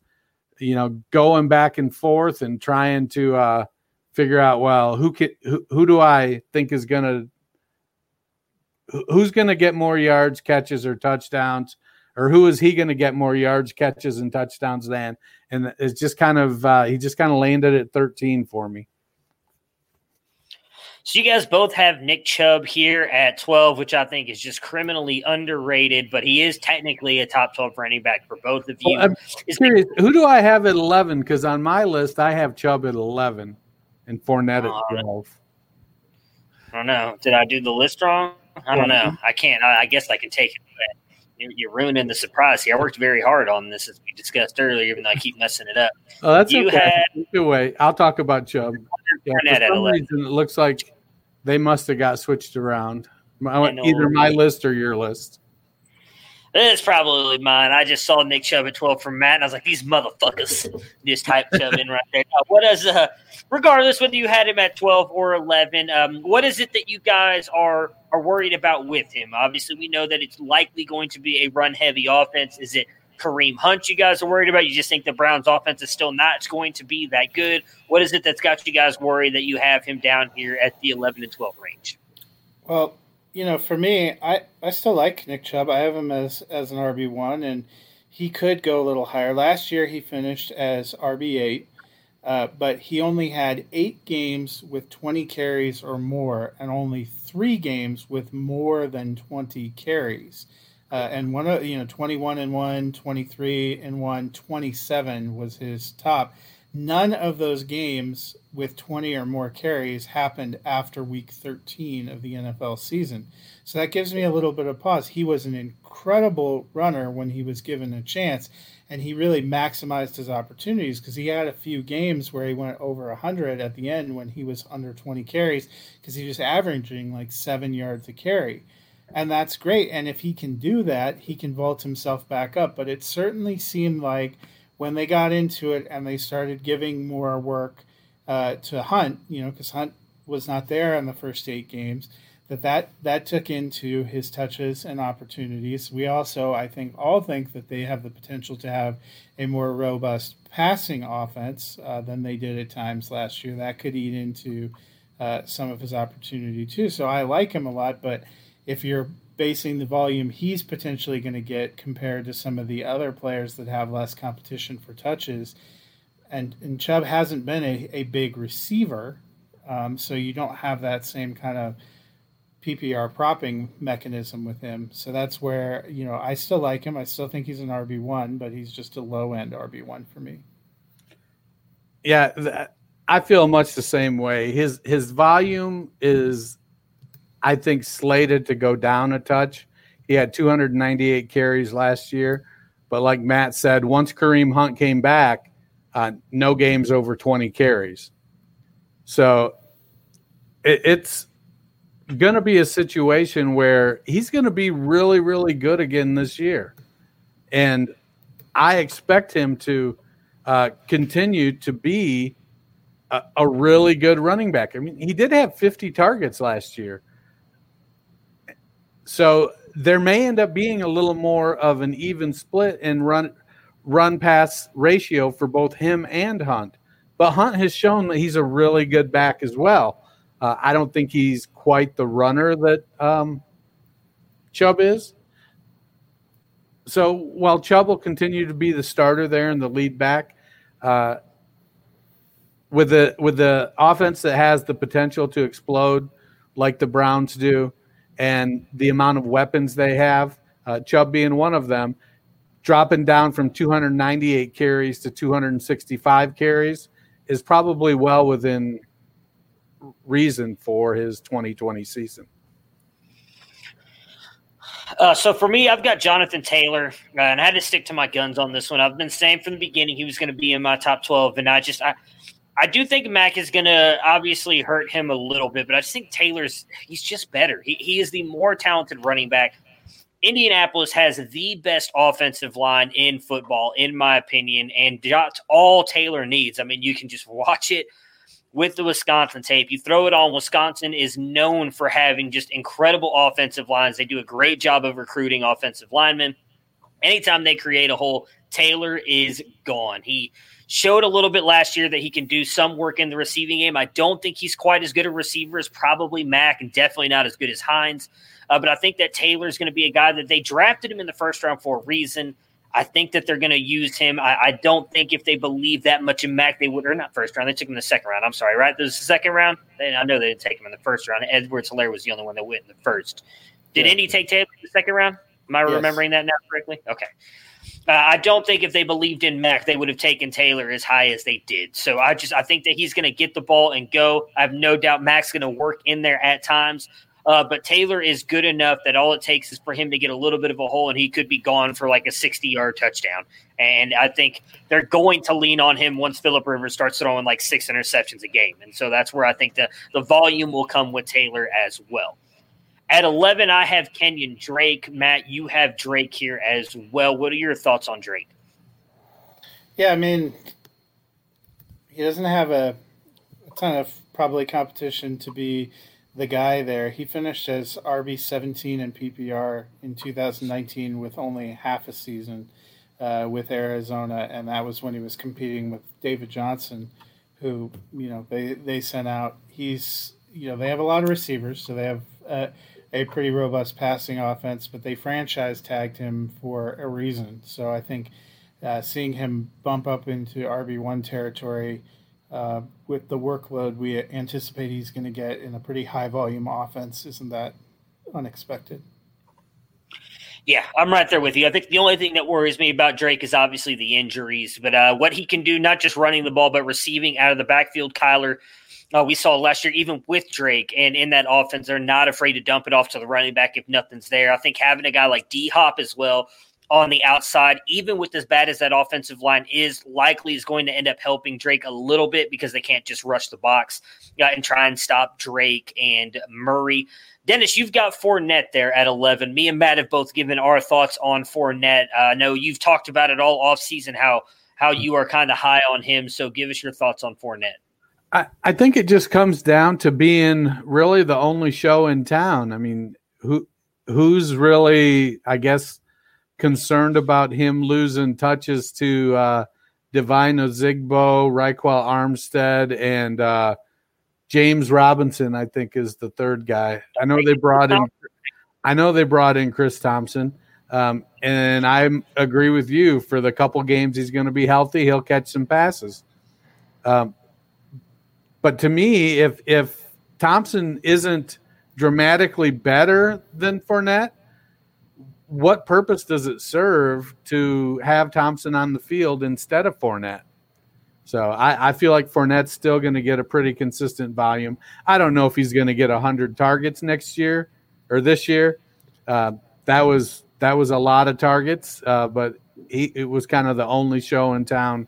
you know, going back and forth and trying to uh, figure out, well, who can who, who do I think is going to who's going to get more yards, catches, or touchdowns, or who is he going to get more yards, catches, and touchdowns than? and it's just kind of uh, he just kind of landed at 13 for me. So you guys both have Nick Chubb here at 12, which I think is just criminally underrated, but he is technically a top 12 running back for both of you. Well, curious, who do I have at 11? Because on my list, I have Chubb at 11 and Fournette at 12. I don't know. Did I do the list wrong? I don't know. I can't. I, I guess I can take it you're ruining the surprise here. I worked very hard on this as we discussed earlier, even though I keep messing it up. Oh, that's you okay. Had, Either way, I'll talk about Chubb. Yeah, for some reason, it looks like they must have got switched around. Either my list or your list. It's probably mine. I just saw Nick Chubb at 12 from Matt, and I was like, these motherfuckers just type Chubb in right there. Now, what is, uh, regardless whether you had him at 12 or 11, um, what is it that you guys are are worried about with him? Obviously, we know that it's likely going to be a run heavy offense. Is it Kareem Hunt you guys are worried about? You just think the Browns offense is still not going to be that good? What is it that's got you guys worried that you have him down here at the 11 and 12 range? Well, you know, for me, I, I still like Nick Chubb. I have him as, as an RB1, and he could go a little higher. Last year, he finished as RB8, uh, but he only had eight games with 20 carries or more, and only three games with more than 20 carries. Uh, and one of you know 21 and 1 23 and 1 27 was his top none of those games with 20 or more carries happened after week 13 of the NFL season. So that gives me a little bit of pause. He was an incredible runner when he was given a chance, and he really maximized his opportunities because he had a few games where he went over 100 at the end when he was under 20 carries because he was averaging like seven yards a carry. And that's great. And if he can do that, he can vault himself back up. But it certainly seemed like when they got into it and they started giving more work uh, to Hunt, you know, because Hunt was not there in the first eight games, that, that that took into his touches and opportunities. We also, I think, all think that they have the potential to have a more robust passing offense uh, than they did at times last year. That could eat into uh, some of his opportunity too. So I like him a lot, but if you're basing the volume he's potentially going to get compared to some of the other players that have less competition for touches. And, and Chubb hasn't been a, a big receiver, um, so you don't have that same kind of PPR propping mechanism with him. So that's where, you know, I still like him. I still think he's an RB1, but he's just a low end RB1 for me. Yeah, I feel much the same way. His his volume is I think, slated to go down a touch. He had 298 carries last year. But like Matt said, once Kareem Hunt came back, uh, no games over 20 carries. So it, it's going to be a situation where he's going to be really, really good again this year. And I expect him to uh, continue to be a, a, really good running back. I mean, he did have 50 targets last year. So there may end up being a little more of an even split in run run pass ratio for both him and Hunt. But Hunt has shown that he's a really good back as well. Uh, I don't think he's quite the runner that um, Chubb is. So while Chubb will continue to be the starter there and the lead back, uh, with the with the offense that has the potential to explode like the Browns do, and the amount of weapons they have, uh, Chubb being one of them, dropping down from 298 carries to 265 carries is probably well within reason for his 2020 season. Uh, so for me, I've got Jonathan Taylor, uh, and I had to stick to my guns on this one. I've been saying from the beginning he was going to be in my top 12, and I just I, I do think Mack is going to obviously hurt him a little bit, but I just think Taylor's he's just better. He, he is the more talented running back. Indianapolis has the best offensive line in football, in my opinion, and that's all Taylor needs. I mean, you can just watch it with the Wisconsin tape. You throw it on. Wisconsin is known for having just incredible offensive lines. They do a great job of recruiting offensive linemen. Anytime they create a hole, Taylor is gone. He Showed a little bit last year that he can do some work in the receiving game. I don't think he's quite as good a receiver as probably Mack, and definitely not as good as Hines. Uh, but I think that Taylor is going to be a guy that they drafted him in the first round for a reason. I think that they're going to use him. I, I, don't think if they believe that much in Mack, they would, or not first round. They took him in the second round. I'm sorry, right? This is the second round. They, I know they didn't take him in the first round. Edwards Helaire was the only one that went in the first. Did yeah. Indy take Taylor in the second round? Am I yes. remembering that now correctly? Okay. Uh, I don't think if they believed in Mack, they would have taken Taylor as high as they did. So I just I think that he's going to get the ball and go. I have no doubt Mack's going to work in there at times. Uh, but Taylor is good enough that all it takes is for him to get a little bit of a hole and he could be gone for like a 60 yard touchdown. And I think they're going to lean on him once Philip Rivers starts throwing like six interceptions a game. And so that's where I think the, the volume will come with Taylor as well. At 11, I have Kenyon Drake. Matt, you have Drake here as well. What are your thoughts on Drake? Yeah, I mean, he doesn't have a, a ton of probably competition to be the guy there. He finished as RB 17 in PPR in 2019 with only half a season uh, with Arizona, and that was when he was competing with David Johnson, who you know they they sent out. He's you know they have a lot of receivers, so they have uh, a pretty robust passing offense, but they franchise tagged him for a reason. So I think uh, seeing him bump up into RB one territory. Uh, with the workload we anticipate he's going to get in a pretty high volume offense, isn't that unexpected? Yeah, I'm right there with you. I think the only thing that worries me about Drake is obviously the injuries, but uh, what he can do, not just running the ball, but receiving out of the backfield, Kyler. Uh, we saw last year, even with Drake and in that offense, they're not afraid to dump it off to the running back if nothing's there. I think having a guy like D Hop as well on the outside, even with as bad as that offensive line is, likely is going to end up helping Drake a little bit because they can't just rush the box uh, and try and stop Drake and Murray. Dennis, you've got Fournette there at 11. Me and Matt have both given our thoughts on Fournette. Uh, I know you've talked about it all offseason, how how you are kind of high on him. So give us your thoughts on Fournette. I, I think it just comes down to being really the only show in town. I mean, who who's really, I guess, concerned about him losing touches to uh, Devine Ozigbo, Ryquell Armstead, and uh, – James Robinson, I think, is the third guy. I know they brought in. I know they brought in Chris Thompson, um, and I agree with you. For the couple games he's going to be healthy, he'll catch some passes. Um, but to me, if if Thompson isn't dramatically better than Fournette, what purpose does it serve to have Thompson on the field instead of Fournette? So I, I feel like Fournette's still going to get a pretty consistent volume. I don't know if he's going to get hundred targets next year or this year. Uh, that was that was a lot of targets, uh, but he, it was kind of the only show in town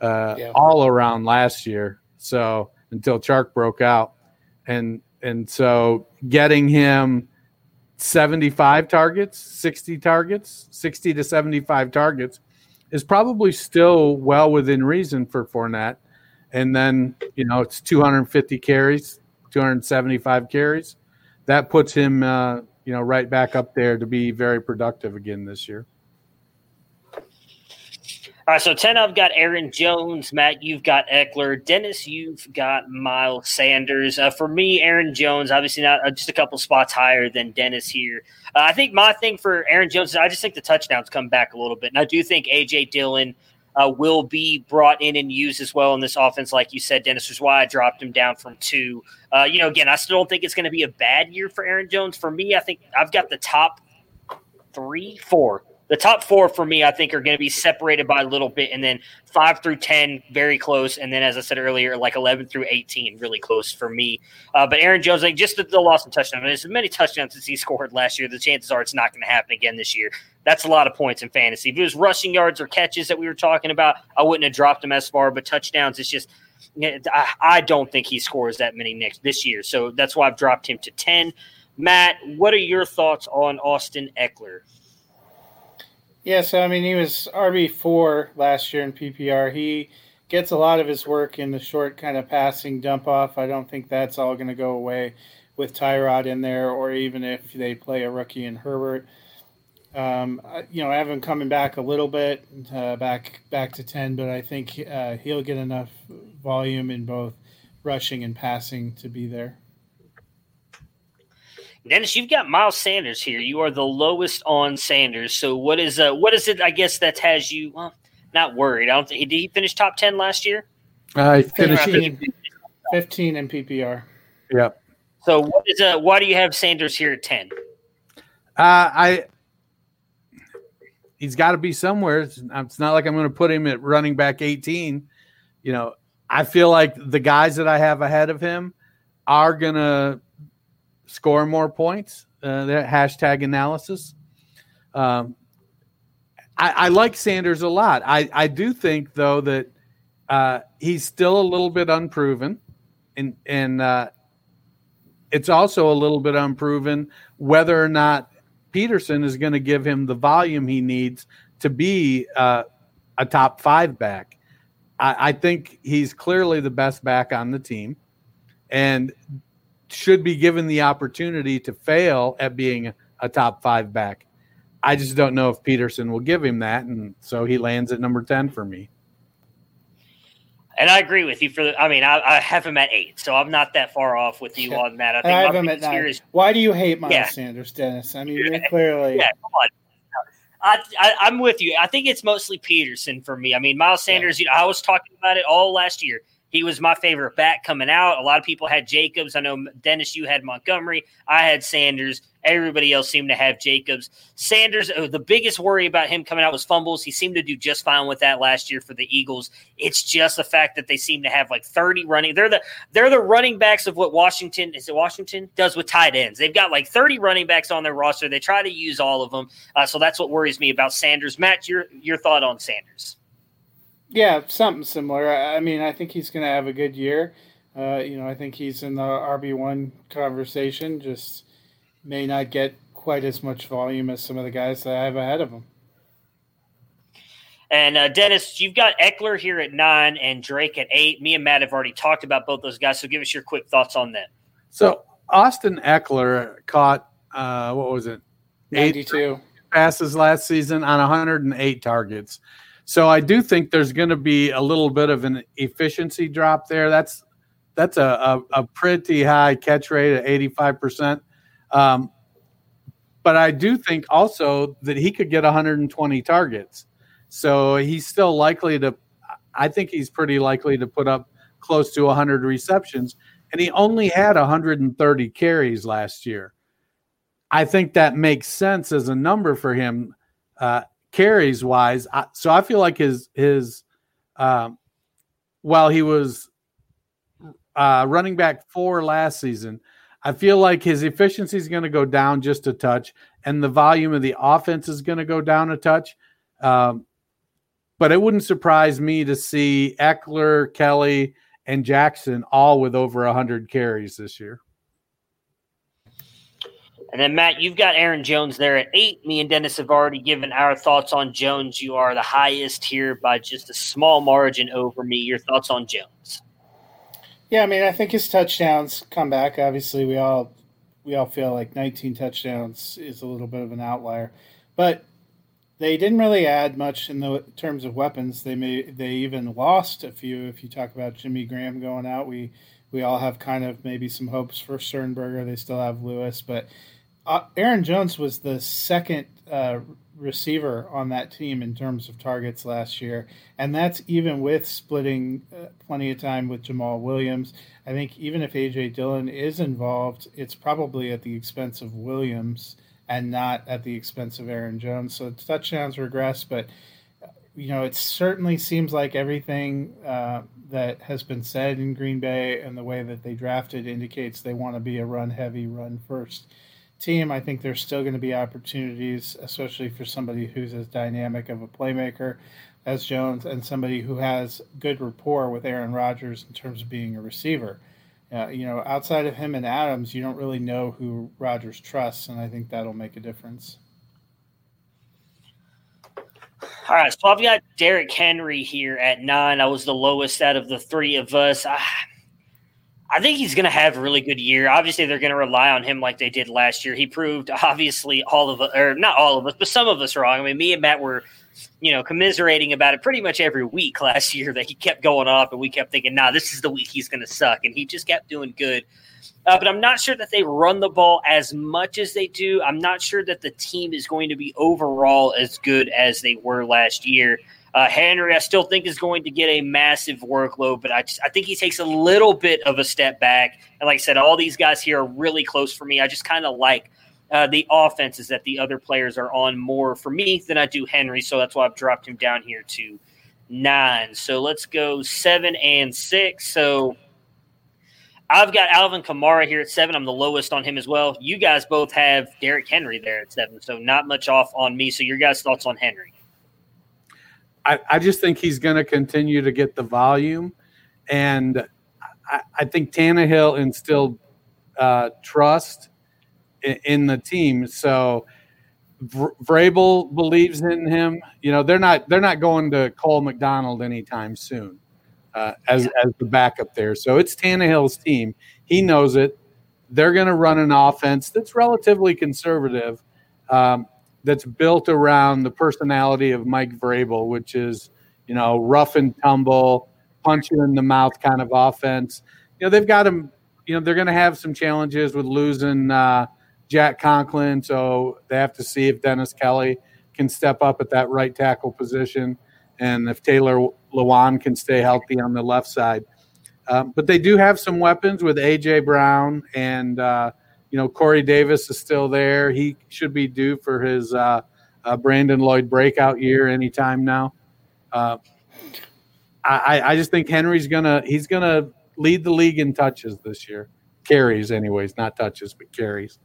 uh, yeah. all around last year. So until Chark broke out, and and so getting him 75 targets, 60 targets, 60 to 75 targets is probably still well within reason for Fournette. And then, you know, it's 250 carries, 275 carries. That puts him, uh, you know, right back up there to be very productive again this year. All right, so 10, I've got Aaron Jones. Matt, you've got Ekeler. Dennis, you've got Miles Sanders. Uh, for me, Aaron Jones, obviously not uh, just a couple spots higher than Dennis here. Uh, I think my thing for Aaron Jones is I just think the touchdowns come back a little bit. And I do think A.J. Dillon uh, will be brought in and used as well in this offense, like you said, Dennis, is why I dropped him down from two. Uh, you know, again, I still don't think it's going to be a bad year for Aaron Jones. For me, I think I've got the top three, four the top four for me, I think, are going to be separated by a little bit, and then five through ten very close, and then as I said earlier, like eleven through eighteen really close for me. Uh, but Aaron Jones, like just the, the loss in touchdown, I mean, as many touchdowns as he scored last year, the chances are it's not going to happen again this year. That's a lot of points in fantasy. If it was rushing yards or catches that we were talking about, I wouldn't have dropped him as far. But touchdowns, it's just I don't think he scores that many next this year, so that's why I've dropped him to ten. Matt, what are your thoughts on Austin Ekeler? Yeah, so I mean, he was RB four last year in PPR. He gets a lot of his work in the short kind of passing dump off. I don't think that's all going to go away with Tyrod in there, or even if they play a rookie in Herbert. Um, you know, I have him coming back a little bit, uh, back back to ten, but I think uh, he'll get enough volume in both rushing and passing to be there. Dennis, you've got Miles Sanders here. You are the lowest on Sanders. So what is uh what is it? I guess that has you well, not worried. I don't think did he finish top ten last year? I uh, finished 15, 15 in PPR. Yep. So what is uh why do you have Sanders here at ten? Uh, I he's got to be somewhere. It's, it's not like I'm going to put him at running back 18. You know, I feel like the guys that I have ahead of him are going to score more points. Uh, that hashtag analysis. Um, I, I, like Sanders a lot. I, I do think though that uh, he's still a little bit unproven, and and uh, it's also a little bit unproven whether or not Peterson is going to give him the volume he needs to be uh, a top five back. I, I think he's clearly the best back on the team and should be given the opportunity to fail at being a top five back. I just don't know if Peterson will give him that, and so he lands at number ten for me. And I agree with you. For the, I mean, I, I have him at eight, so I'm not that far off with you on that. I think I have him at nine. Is, Why do you hate Miles yeah. Sanders, Dennis? I mean, you're clearly yeah. Come on. I, I, am with you. I think it's mostly Peterson for me. I mean, Miles Sanders. Yeah. You know, I was talking about it all last year. He was my favorite back coming out. A lot of people had Jacobs. I know Dennis, you had Montgomery. I had Sanders. Everybody else seemed to have Jacobs. Sanders, uh, the biggest worry about him coming out was fumbles. He seemed to do just fine with that last year for the Eagles. It's just the fact that they seem to have like 30 running. They're the they're the running backs of what Washington is it Washington does with tight ends. They've got like 30 running backs on their roster. They try to use all of them. Uh, so that's what worries me about Sanders. Matt, your your thought on Sanders? Yeah, something similar. I mean, I think he's going to have a good year. Uh, you know, I think he's in the RB one conversation. Just may not get quite as much volume as some of the guys that I have ahead of him. And uh, Dennis, you've got Ekeler here at nine and Drake at eight. Me and Matt have already talked about both those guys, so give us your quick thoughts on them. So Austin Ekeler caught uh, what was it, eighty-two passes last season on 108 targets. So I do think there's going to be a little bit of an efficiency drop there. That's that's a, a, a pretty high catch rate at 85 percent. Um, but I do think also that he could get 120 targets. So he's still likely to, I think he's pretty likely to put up close to 100 receptions. And he only had 130 carries last year. I think that makes sense as a number for him. Uh, carries wise. I, so I feel like his his um, while he was uh, running back four last season, I feel like his efficiency is going to go down just a touch, and the volume of the offense is going to go down a touch. Um, but it wouldn't surprise me to see Ekeler, Kelley, and Jackson all with over 100 carries this year. And then Matt, you've got Aaron Jones there at eight. Me and Dennis have already given our thoughts on Jones. You are the highest here by just a small margin over me. Your thoughts on Jones? Yeah, I mean, I think his touchdowns come back. Obviously, we all we all feel like 19 touchdowns is a little bit of an outlier, but they didn't really add much in the terms of weapons. They may they even lost a few. If you talk about Jimmy Graham going out, we we all have kind of maybe some hopes for Sternberger. They still have Lewis, but uh, Aaron Jones was the second uh, receiver on that team in terms of targets last year, and that's even with splitting uh, plenty of time with Jamaal Williams. I think even if AJ Dillon is involved, it's probably at the expense of Williams and not at the expense of Aaron Jones. So touchdowns regress, but you know it certainly seems like everything uh, that has been said in Green Bay and the way that they drafted indicates they want to be a run heavy, run first team, I think there's still going to be opportunities, especially for somebody who's as dynamic of a playmaker as Jones and somebody who has good rapport with Aaron Rodgers in terms of being a receiver. Uh, you know, outside of him and Adams, you don't really know who Rodgers trusts, and I think that'll make a difference. All right, so I've got Derrick Henry here at nine. I was the lowest out of the three of us. I, I think he's going to have a really good year. Obviously, they're going to rely on him like they did last year. He proved, *laughs* obviously, all of us, or not all of us, but some of us wrong. I mean, me and Matt were, you know, commiserating about it pretty much every week *laughs* last year that he kept going up, and we kept thinking, nah, this is the week he's going to suck. And he just kept doing good. Uh, but I'm not sure that they run the ball as much as they do. I'm not sure that the team is going to be overall as good as they were last year. Uh, Henry, I still think is going to get a massive workload, but I just, I think he takes a little bit of a step back. And like I said, all these guys here are really close for me. I just kind of like uh, the offenses that the other players are on more for me than I do Henry, so that's why I've dropped him down here to nine. So let's go seven and six. So I've got Alvin Kamara here at seven. I'm the lowest on him as well. You guys both have Derrick Henry there at seven, so not much off on me. So your guys' thoughts on Henry? I, I just think he's going to continue to get the volume, and I, I think Tannehill instilled uh, trust in, in, the team. So Vrabel believes in him. You know, they're not they're not going to Cole McDonald anytime soon uh, as as the backup there. So it's Tannehill's team. He knows it. They're going to run an offense that's relatively conservative, um, that's built around the personality of Mike Vrabel, which is you know rough and tumble, punch you in the mouth kind of offense. You know they've got him. You know they're going to have some challenges with losing uh, Jack Conklin, so they have to see if Dennis Kelly can step up at that right tackle position, and if Taylor Lewan can stay healthy on the left side. Um, but they do have some weapons with AJ Brown and uh, you know Corey Davis is still there. He should be due for his uh, uh, Brandon Lloyd breakout year anytime now. Uh, I, I just think Henry's gonna he's gonna lead the league in touches this year, carries anyways, not touches but carries.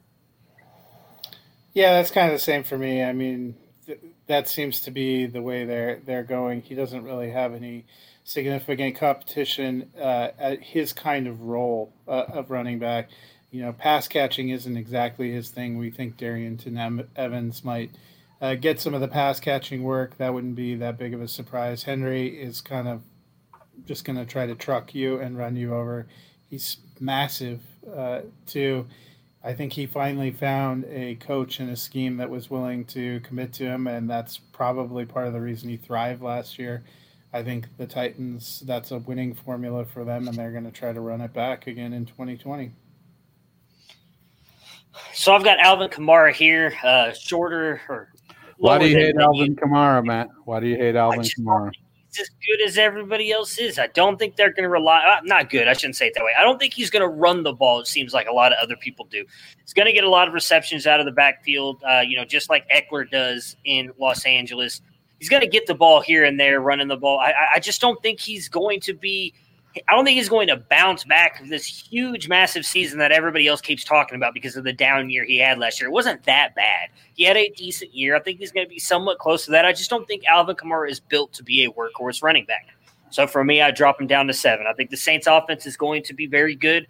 Yeah, that's kind of the same for me. I mean, th- that seems to be the way they're they're going. He doesn't really have any significant competition uh, at his kind of role uh, of running back. You know, pass catching isn't exactly his thing. We think Darrynton Evans might uh, get some of the pass catching work. That wouldn't be that big of a surprise. Henry is kind of just going to try to truck you and run you over. He's massive uh, too. I think he finally found a coach and a scheme that was willing to commit to him, and that's probably part of the reason he thrived last year. I think the Titans, that's a winning formula for them, and they're going to try to run it back again in 2020. So I've got Alvin Kamara here, uh, shorter or. Why do you hate Alvin Kamara, Matt? Why do you hate Alvin Kamara? He's as good as everybody else is. I don't think they're going to rely. Uh, not good. I shouldn't say it that way. I don't think he's going to run the ball. It seems like a lot of other people do. He's going to get a lot of receptions out of the backfield. Uh, you know, just like Ekeler does in Los Angeles he's going to get the ball here and there, running the ball. I, I just don't think he's going to be. I don't think he's going to bounce back this huge, massive season that everybody else keeps talking about because of the down year he had last year. It wasn't that bad. He had a decent year. I think he's going to be somewhat close to that. I just don't think Alvin Kamara is built to be a workhorse running back. So for me, I drop him down to seven. I think the Saints offense is going to be very good,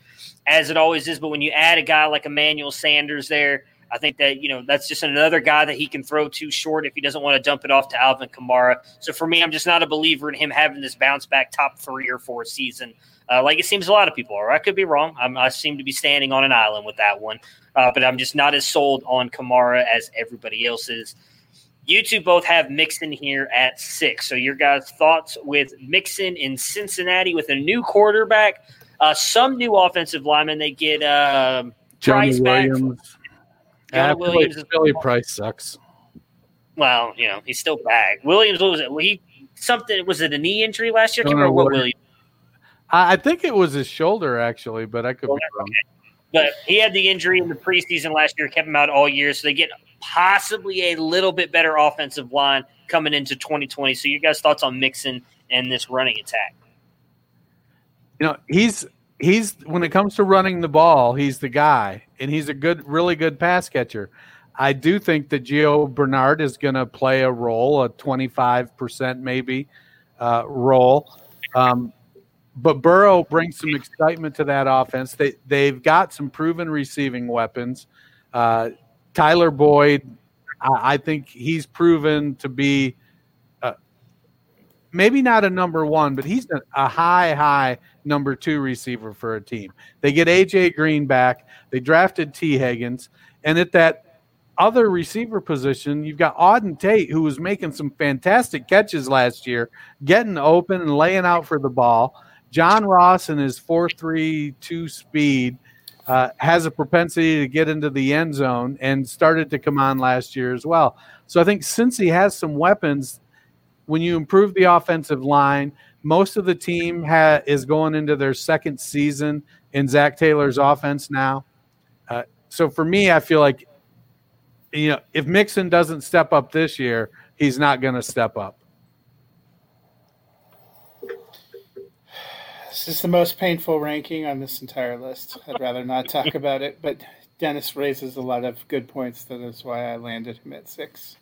as it always is. But when you add a guy like Emmanuel Sanders there, I think that, you know, that's just another guy that he can throw too short if he doesn't want to dump it off to Alvin Kamara. So for me, I'm just not a believer in him having this bounce back top three or four season. Uh, like it seems a lot of people are. I could be wrong. I'm, i seem to be standing on an island with that one, uh, but I'm just not as sold on Kamara as everybody else is. You two both have Mixon here at six. So your guys' thoughts with Mixon in Cincinnati with a new quarterback, uh, some new offensive linemen. They get uh, Jonah Williams. Yeah, Williams Billy Price sucks. Well, you know he's still back. Williams was it? He something was it a knee injury last year? I can't remember what Williams. I think it was his shoulder actually, but I could be wrong. But he had the injury in the preseason last year, kept him out all year. So they get possibly a little bit better offensive line coming into 2020. So you guys' thoughts on Mixon and this running attack? You know, he's he's when it comes to running the ball, he's the guy, and he's a good, really good pass catcher. I do think that Gio Bernard is going to play a role, a twenty-five percent maybe uh, role. Um, but Burrow brings some excitement to that offense. They they've got some proven receiving weapons. Uh, Tyler Boyd, I, I, think he's proven to be uh, maybe not a number one, but he's a, a high, high number two receiver for a team. They get AJ Green back. They drafted Tee Higgins, and at that other receiver position, you've got Auden Tate, who was making some fantastic catches last year, getting open and laying out for the ball. John Ross and his four three two speed uh, has a propensity to get into the end zone and started to come on last year as well. So I think since he has some weapons, when you improve the offensive line, most of the team ha- is going into their second season in Zac Taylor's offense now. Uh, so for me, I feel like you know if Mixon doesn't step up this year, he's not going to step up. This is the most painful ranking on this entire list. I'd rather not talk about it, but Dennis raises a lot of good points. That is why I landed him at six.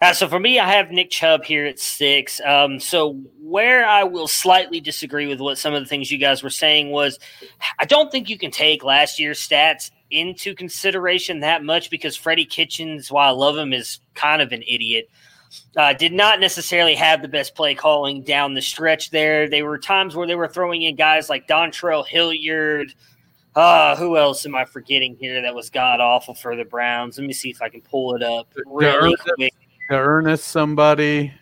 Uh, so for me, I have Nick Chubb here at six. Um, so where I will slightly disagree with what some of the things you guys were saying was, I don't think you can take last year's stats into consideration that much because Freddie Kitchens, while I love him, is kind of an idiot. Uh, did not necessarily have the best play calling down the stretch there. There were times where they were throwing in guys like Dontrell Hilliard. Uh, who else am I forgetting here that was god awful for the Browns? Let me see if I can pull it up really quick Ernest somebody.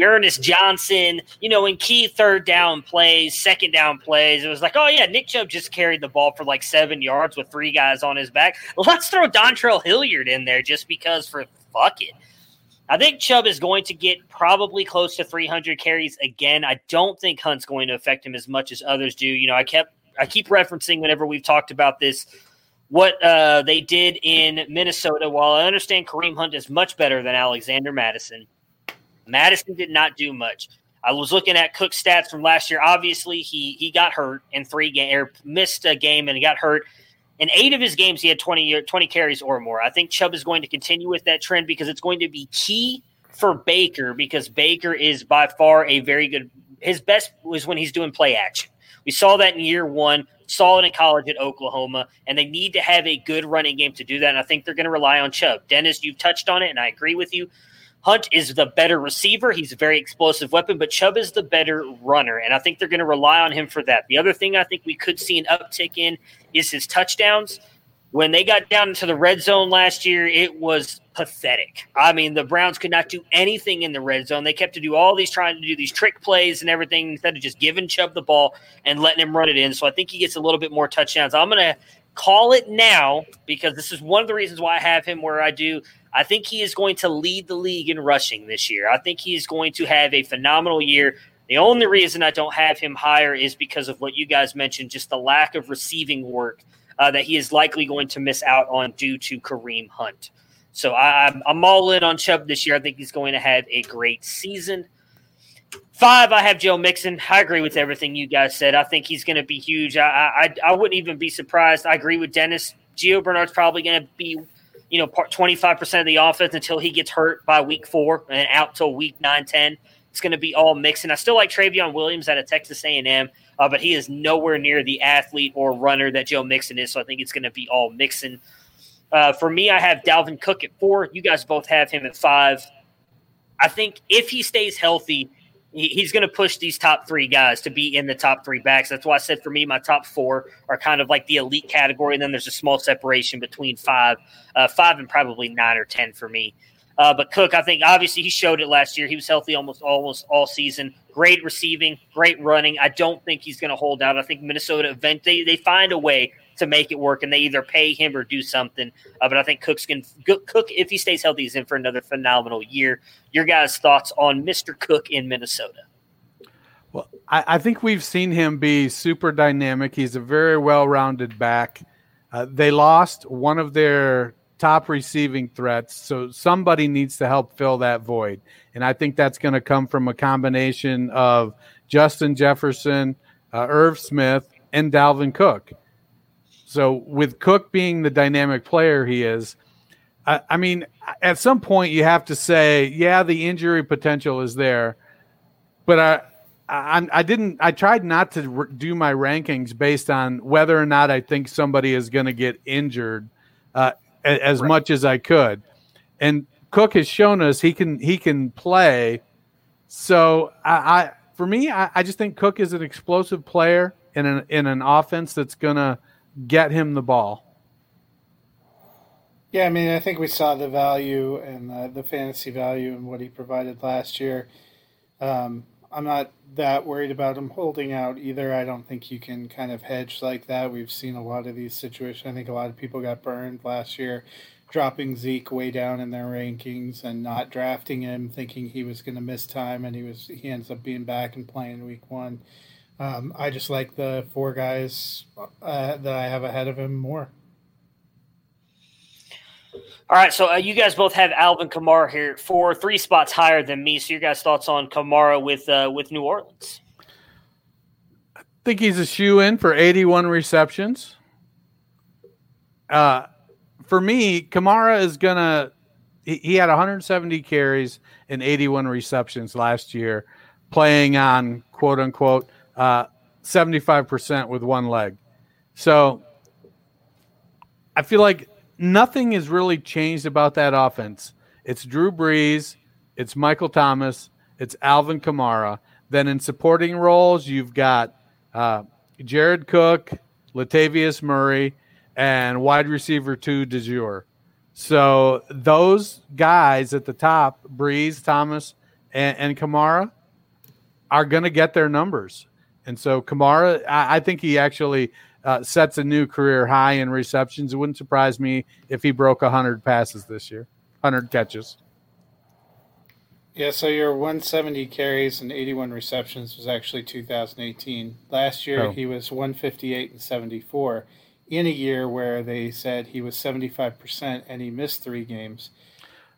Ernest Johnson, you know, in key third down plays, second down plays, it was like, oh yeah, Nick Chubb just carried the ball for like seven yards with three guys on his back. Let's throw Dontrell Hilliard in there just because for fuck it. I think Chubb is going to get probably close to 300 carries again. I don't think Hunt's going to affect him as much as others do. You know, I kept I keep referencing whenever we've talked about this what uh, they did in Minnesota. While I understand Kareem Hunt is much better than Alexander Mattison, Mattison did not do much. I was looking at Cook's stats from last year. Obviously, he he got hurt in three game or missed a game and he got hurt. In eight of his games, he had 20, 20 carries or more. I think Chubb is going to continue with that trend because it's going to be key for Baker because Baker is by far a very good. His best was when he's doing play action. We saw that in year one, saw it in college at Oklahoma, and they need to have a good running game to do that. And I think they're going to rely on Chubb. Dennis, you've touched on it, and I agree with you. Hunt is the better receiver. He's a very explosive weapon, but Chubb is the better runner. And I think they're going to rely on him for that. The other thing I think we could see an uptick in is his touchdowns. When they got down into the red zone last year, it was pathetic. I mean, the Browns could not do anything in the red zone. They kept to do all these trying to do these trick plays and everything instead of just giving Chubb the ball and letting him run it in. So I think he gets a little bit more touchdowns. I'm going to call it now because this is one of the reasons why I have him where I do. I think he is going to lead the league in rushing this year. I think he is going to have a phenomenal year. The only reason I don't have him higher is because of what you guys mentioned, just the lack of receiving work uh, that he is likely going to miss out on due to Kareem Hunt. So I, am I'm all in on Chubb this year. I think he's going to have a great season. Five, I have Joe Mixon. I agree with everything you guys said. I think he's going to be huge. I, I I wouldn't even be surprised. I agree with Dennis. Gio Bernard's probably going to be, you know, part 25% of the offense until he gets hurt by week four and out till week 9, 10. It's going to be all Mixon. I still like Trayveon Williams out of Texas A&M uh, but he is nowhere near the athlete or runner that Joe Mixon is. So I think it's going to be all Mixon. Uh, for me, I have Dalvin Cook at four. You guys both have him at five. I think if he stays healthy, he's going to push these top three guys to be in the top three backs. That's why I said for me, my top four are kind of like the elite category. And then there's a small separation between five, uh, five and probably nine or 10 for me. Uh, but Cook, I think obviously he showed it last year. He was healthy almost almost all season. Great receiving, great running. I don't think he's going to hold out. I think Minnesota event they, they find a way to make it work, and they either pay him or do something. Uh, but I think Cook's can Cook if he stays healthy, is in for another phenomenal year. Your guys' thoughts on Mr. Cook in Minnesota? Well, I, I think we've seen him be super dynamic. He's a very well-rounded back. Uh, they lost one of their top receiving threats. So somebody needs to help fill that void. And I think that's going to come from a combination of Justin Jefferson, uh, Irv Smith, and Dalvin Cook. So with Cook being the dynamic player he is, I, I mean, at some point you have to say, yeah, the injury potential is there, but I. I, I didn't. I tried not to do my rankings based on whether or not I think somebody is going to get injured. Uh, as right. much as I could. And Cook has shown us he can he can play. So I, I for me, I, I, just think Cook is an explosive player in an in an offense that's gonna get him the ball. Yeah, I mean, I think we saw the value and the, the fantasy value and what he provided last year. Um, I'm not that worried about him holding out either. I don't think you can kind of hedge like that. We've seen a lot of these situations. I think a lot of people got burned last year, dropping Zeke way down in their rankings and not drafting him, thinking he was going to miss time, and he was he ends up being back and playing week one. Um, I just like the four guys uh, that I have ahead of him more. All right, so uh, you guys both have Alvin Kamara here for three spots higher than me. So your guys' thoughts on Kamara with uh, with New Orleans? I think he's a shoe in for 81 receptions. Uh, for me, Kamara is gonna he, he had 170 carries and 81 receptions last year, playing on quote unquote uh, 75% with one leg. So I feel like nothing has really changed about that offense. It's Drew Brees, it's Michael Thomas, it's Alvin Kamara. Then in supporting roles, you've got uh, Jared Cook, Latavius Murray, and wide receiver two DeJour. So those guys at the top, Brees, Thomas, and, and Kamara, are going to get their numbers. And so Kamara, I, I think he actually uh, sets a new career high in receptions. It wouldn't surprise me if he broke 100 passes this year, 100 catches. Yeah, so your 170 carries and 81 receptions was actually 2018. Last year, oh. he was 158 and 74 in a year where they said he was 75% and he missed three games.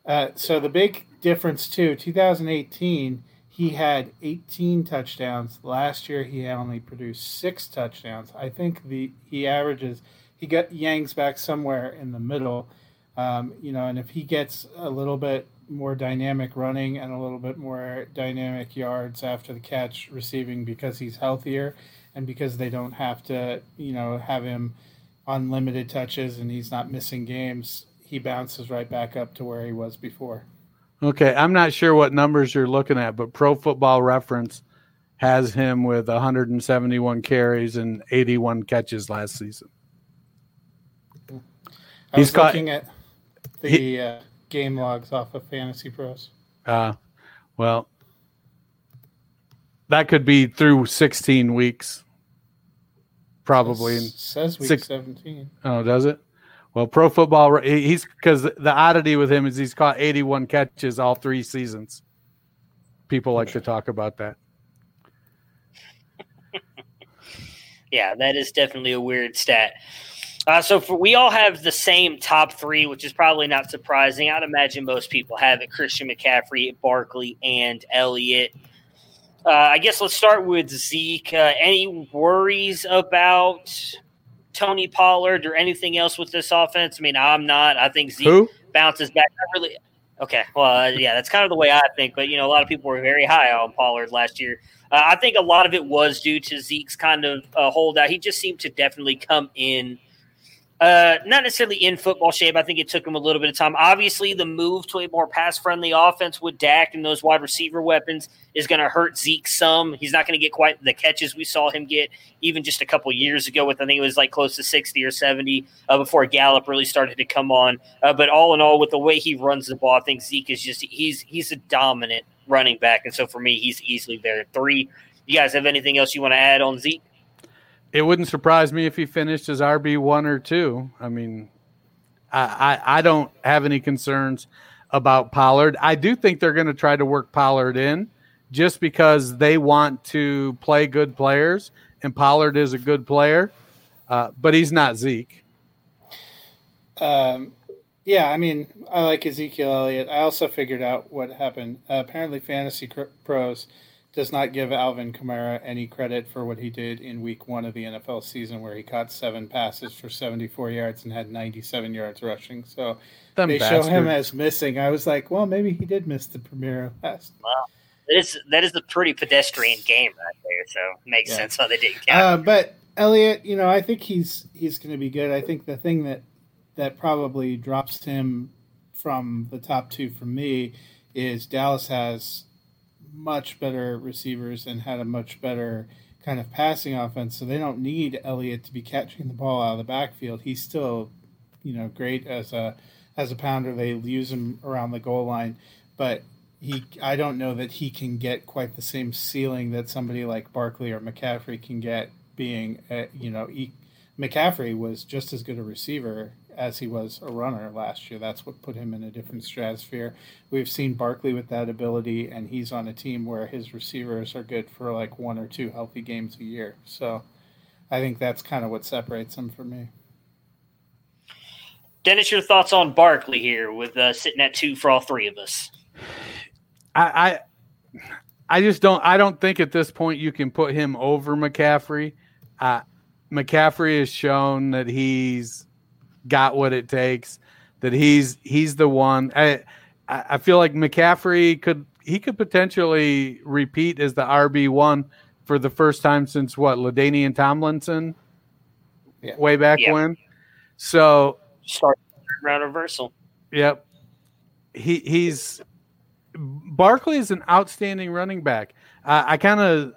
Uh, so the big difference, too, 2018, he had 18 touchdowns. Last year, he only produced six touchdowns. I think the he averages, he got Yangs back somewhere in the middle. Um, you know, and if he gets a little bit more dynamic running and a little bit more dynamic yards after the catch receiving because he's healthier and because they don't have to, you know, have him unlimited touches and he's not missing games, he bounces right back up to where he was before. Okay, I'm not sure what numbers you're looking at, but Pro Football Reference has him with 171 carries and 81 catches last season. I he's was caught, looking at the he, uh, game logs off of Fantasy Pros. Uh, well, that could be through 16 weeks. Probably. It says week six, 17. Oh, does it? Well, pro football, he's because the oddity with him is he's caught 81 catches all three seasons. People like to talk about that. *laughs* yeah, that is definitely a weird stat. Uh, so for, we all have the same top three, which is probably not surprising. I'd imagine most people have it: Christian McCaffrey, Barkley, and Elliott. Uh, I guess let's start with Zeke. Uh, any worries about Tony Pollard or anything else with this offense? I mean, I'm not. I think Zeke Who? bounces back. Not really. Okay, well, uh, yeah, that's kind of the way I think. But you know, a lot of people were very high on Pollard last year. Uh, I think a lot of it was due to Zeke's kind of uh, holdout. He just seemed to definitely come in uh, not necessarily in football shape. I think it took him a little bit of time. Obviously, the move to a more pass friendly offense with Dak and those wide receiver weapons is going to hurt Zeke some. He's not going to get quite the catches we saw him get even just a couple years ago with I think it was like close to 60 or 70 uh, before Gallup really started to come on. Uh, but all in all, with the way he runs the ball, I think Zeke is just he's he's a dominant running back, and so for me, he's easily there three. You guys have anything else you want to add on Zeke? It wouldn't surprise me if he finished as RB one or two. I mean, I, I, I don't have any concerns about Pollard. I do think they're going to try to work Pollard in just because they want to play good players, and Pollard is a good player, uh, but he's not Zeke. Um, yeah, I mean, I like Ezekiel Elliott. I also figured out what happened. Uh, apparently, Fantasy Pros does not give Alvin Kamara any credit for what he did in week one of the NFL season, where he caught seven passes for 74 yards and had 97 yards rushing. So Them they show him as missing. I was like, well, maybe he did miss the premiere last. Wow. That is that is a pretty pedestrian game right there, so it makes yeah. sense why they didn't count. Uh, but Elliot, you know, I think he's he's going to be good. I think the thing that that probably drops him from the top two for me is Dallas has much better receivers and had a much better kind of passing offense. So they don't need Elliott to be catching the ball out of the backfield. He's still, you know, great as a as a pounder. They use him around the goal line, but he I don't know that he can get quite the same ceiling that somebody like Barkley or McCaffrey can get. Being, a, you know, he, McCaffrey was just as good a receiver as he was a runner last year. That's what put him in a different stratosphere. We've seen Barkley with that ability, and he's on a team where his receivers are good for like one or two healthy games a year. So I think that's kind of what separates him from me. Dennis, your thoughts on Barkley here with uh, sitting at two for all three of us? I, I, I just don't. I don't think at this point you can put him over McCaffrey. Uh, McCaffrey has shown that he's got what it takes, that that he's he's the one. I I feel like McCaffrey could he could potentially repeat as the RB one for the first time since what LaDainian Tomlinson, yeah. way back yeah. when. So start round reversal. Yep. He he's Barkley is an outstanding running back. Uh, I kind of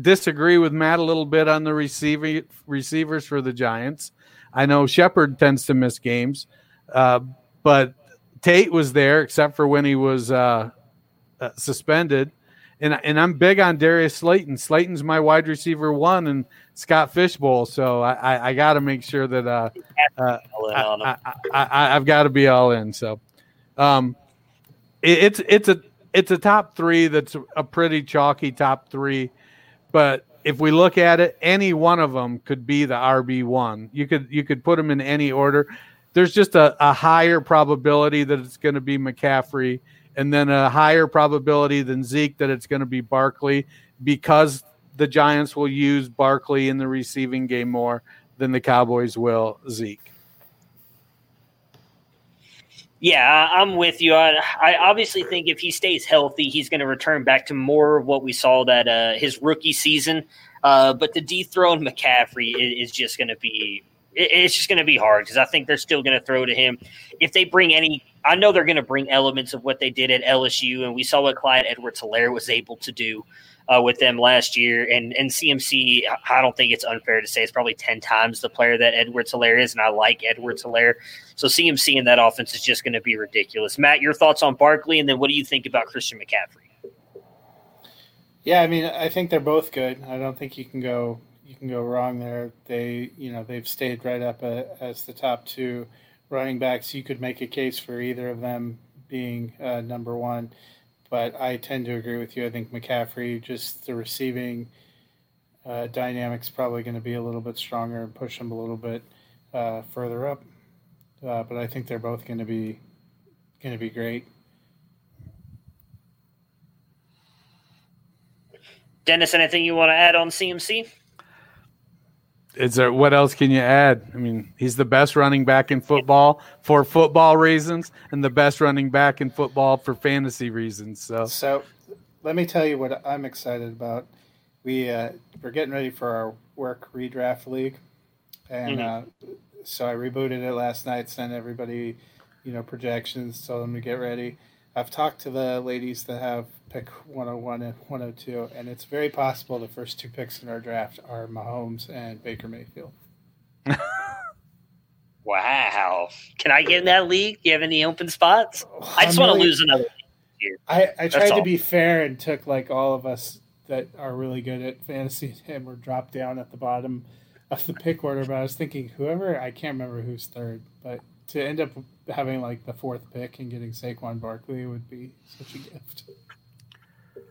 disagree with Matt a little bit on the receiving receivers for the Giants. I know Shepard tends to miss games, uh, but Tate was there except for when he was uh, uh, suspended. And, and I'm big on Darius Slayton. Slayton's my wide receiver one and Scott Fish Bowl. So I, I, I got to make sure that uh, uh I, I, have got to be all in. So um, it, it's it's a it's a top three that's a pretty chalky top three. But if we look at it, any one of them could be the RB one. You could you could put them in any order. There's just a, a higher probability that it's going to be McCaffrey, and then a higher probability than Zeke that it's going to be Barkley because the Giants will use Barkley in the receiving game more than the Cowboys will Zeke. Yeah, I'm with you. I, I, obviously think if he stays healthy, he's going to return back to more of what we saw that uh, his rookie season. Uh, but to dethrone McCaffrey is, is just going to be it's just going to be hard because I think they're still going to throw to him. If they bring any, I know they're going to bring elements of what they did at LSU, and we saw what Clyde Edwards-Helaire was able to do uh, with them last year. And and CMC, I don't think it's unfair to say it's probably ten times the player that Edwards-Helaire is, and I like Edwards-Helaire. So CMC in that offense is just going to be ridiculous. Matt, your thoughts on Barkley, and then what do you think about Christian McCaffrey? Yeah, I mean, I think they're both good. I don't think you can go you can go wrong there. They, you know, they've stayed right up uh, as the top two running backs. You could make a case for either of them being uh, number one but I tend to agree with you. I think McCaffrey, just the receiving uh, dynamics, probably going to be a little bit stronger and push him a little bit uh, further up. Uh, but I think they're both going to be going to be great. Dennis, anything you want to add on CMC? Is there what else can you add? I mean, he's the best running back in football for football reasons, and the best running back in football for fantasy reasons. So, so let me tell you what I'm excited about. We uh, we're getting ready for our work redraft league, and mm-hmm. uh, so I rebooted it last night. Sent everybody, you know, projections, told them to get ready. I've talked to the ladies that have pick 101 and 102, and it's very possible the first two picks in our draft are Mahomes and Baker Mayfield. *laughs* wow. Can I get in that league? Do you have any open spots? Oh, I just want to lose another year. I, I tried to be fair and took like all of us that are really good at fantasy and were dropped down at the bottom of the pick order, but I was thinking whoever I can't remember who's third, but to end up having like the fourth pick and getting Saquon Barkley would be such a gift.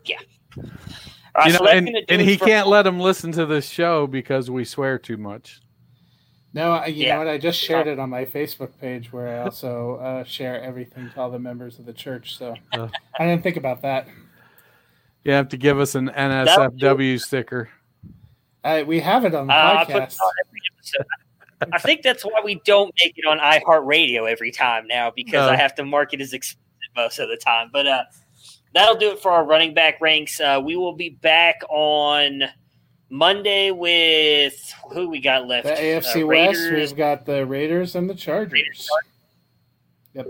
Yeah. you know, so and, and he for- can't let him listen to this show because we swear too much. No, you yeah. know what? I just shared it on my Facebook page where I also uh, share everything to all the members of the church. So uh, I didn't think about that. You have to give us an NSFW sticker. Uh, we have it on the uh, podcast. I, I think that's why we don't make it on iHeartRadio every time now because I have to mark it as expensive most of the time. But uh, that'll do it for our running back ranks. Uh, we will be back on Monday with who we got left. The AFC uh, West. We've got the Raiders and the Chargers. Raiders. Yep.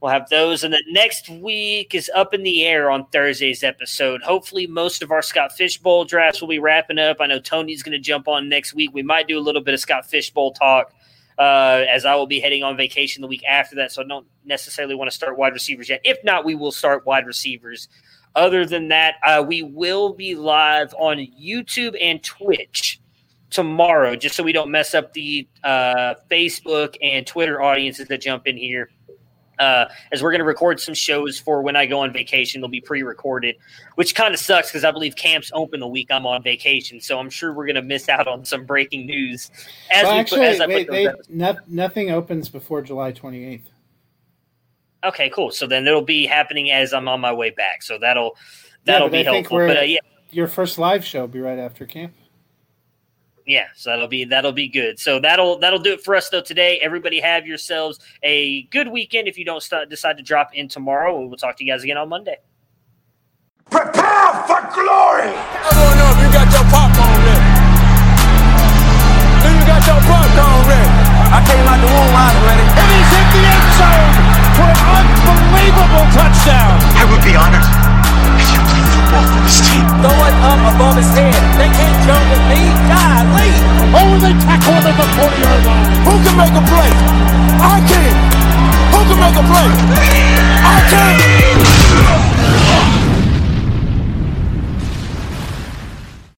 We'll have those, and the next week is up in the air on Thursday's episode. Hopefully, most of our Scott Fish Bowl drafts will be wrapping up. I know Tony's going to jump on next week. We might do a little bit of Scott Fish Bowl talk uh, as I will be heading on vacation the week after that. So I don't necessarily want to start wide receivers yet. If not, we will start wide receivers. Other than that, uh, we will be live on YouTube and Twitch tomorrow, just so we don't mess up the uh, Facebook and Twitter audiences that jump in here uh, as we're going to record some shows for when I go on vacation. They'll be pre-recorded, which kind of sucks because I believe camps open the week I'm on vacation. So I'm sure we're going to miss out on some breaking news. As well, actually, put, as wait, they, no, nothing opens before July 28th. Okay, cool. So then it'll be happening as I'm on my way back. So that'll that'll yeah, be helpful. But uh, yeah, your first live show will be right after camp. Yeah, so that'll be that'll be good. So that'll that'll do it for us though today. Everybody have yourselves a good weekend. If you don't st- decide to drop in tomorrow, we'll talk to you guys again on Monday. Prepare for glory. I don't know if you got your popcorn ready. Do you got your popcorn ready? I came out the womb, I was ready. And he's hit the end zone for an unbelievable touchdown. I would be honored if you played football this team. Throw it up above his head. They can't jump with me. Golly. Oh, they tackle him at the 40 yard line. Who can make a play? I can. Who can make a play? I can.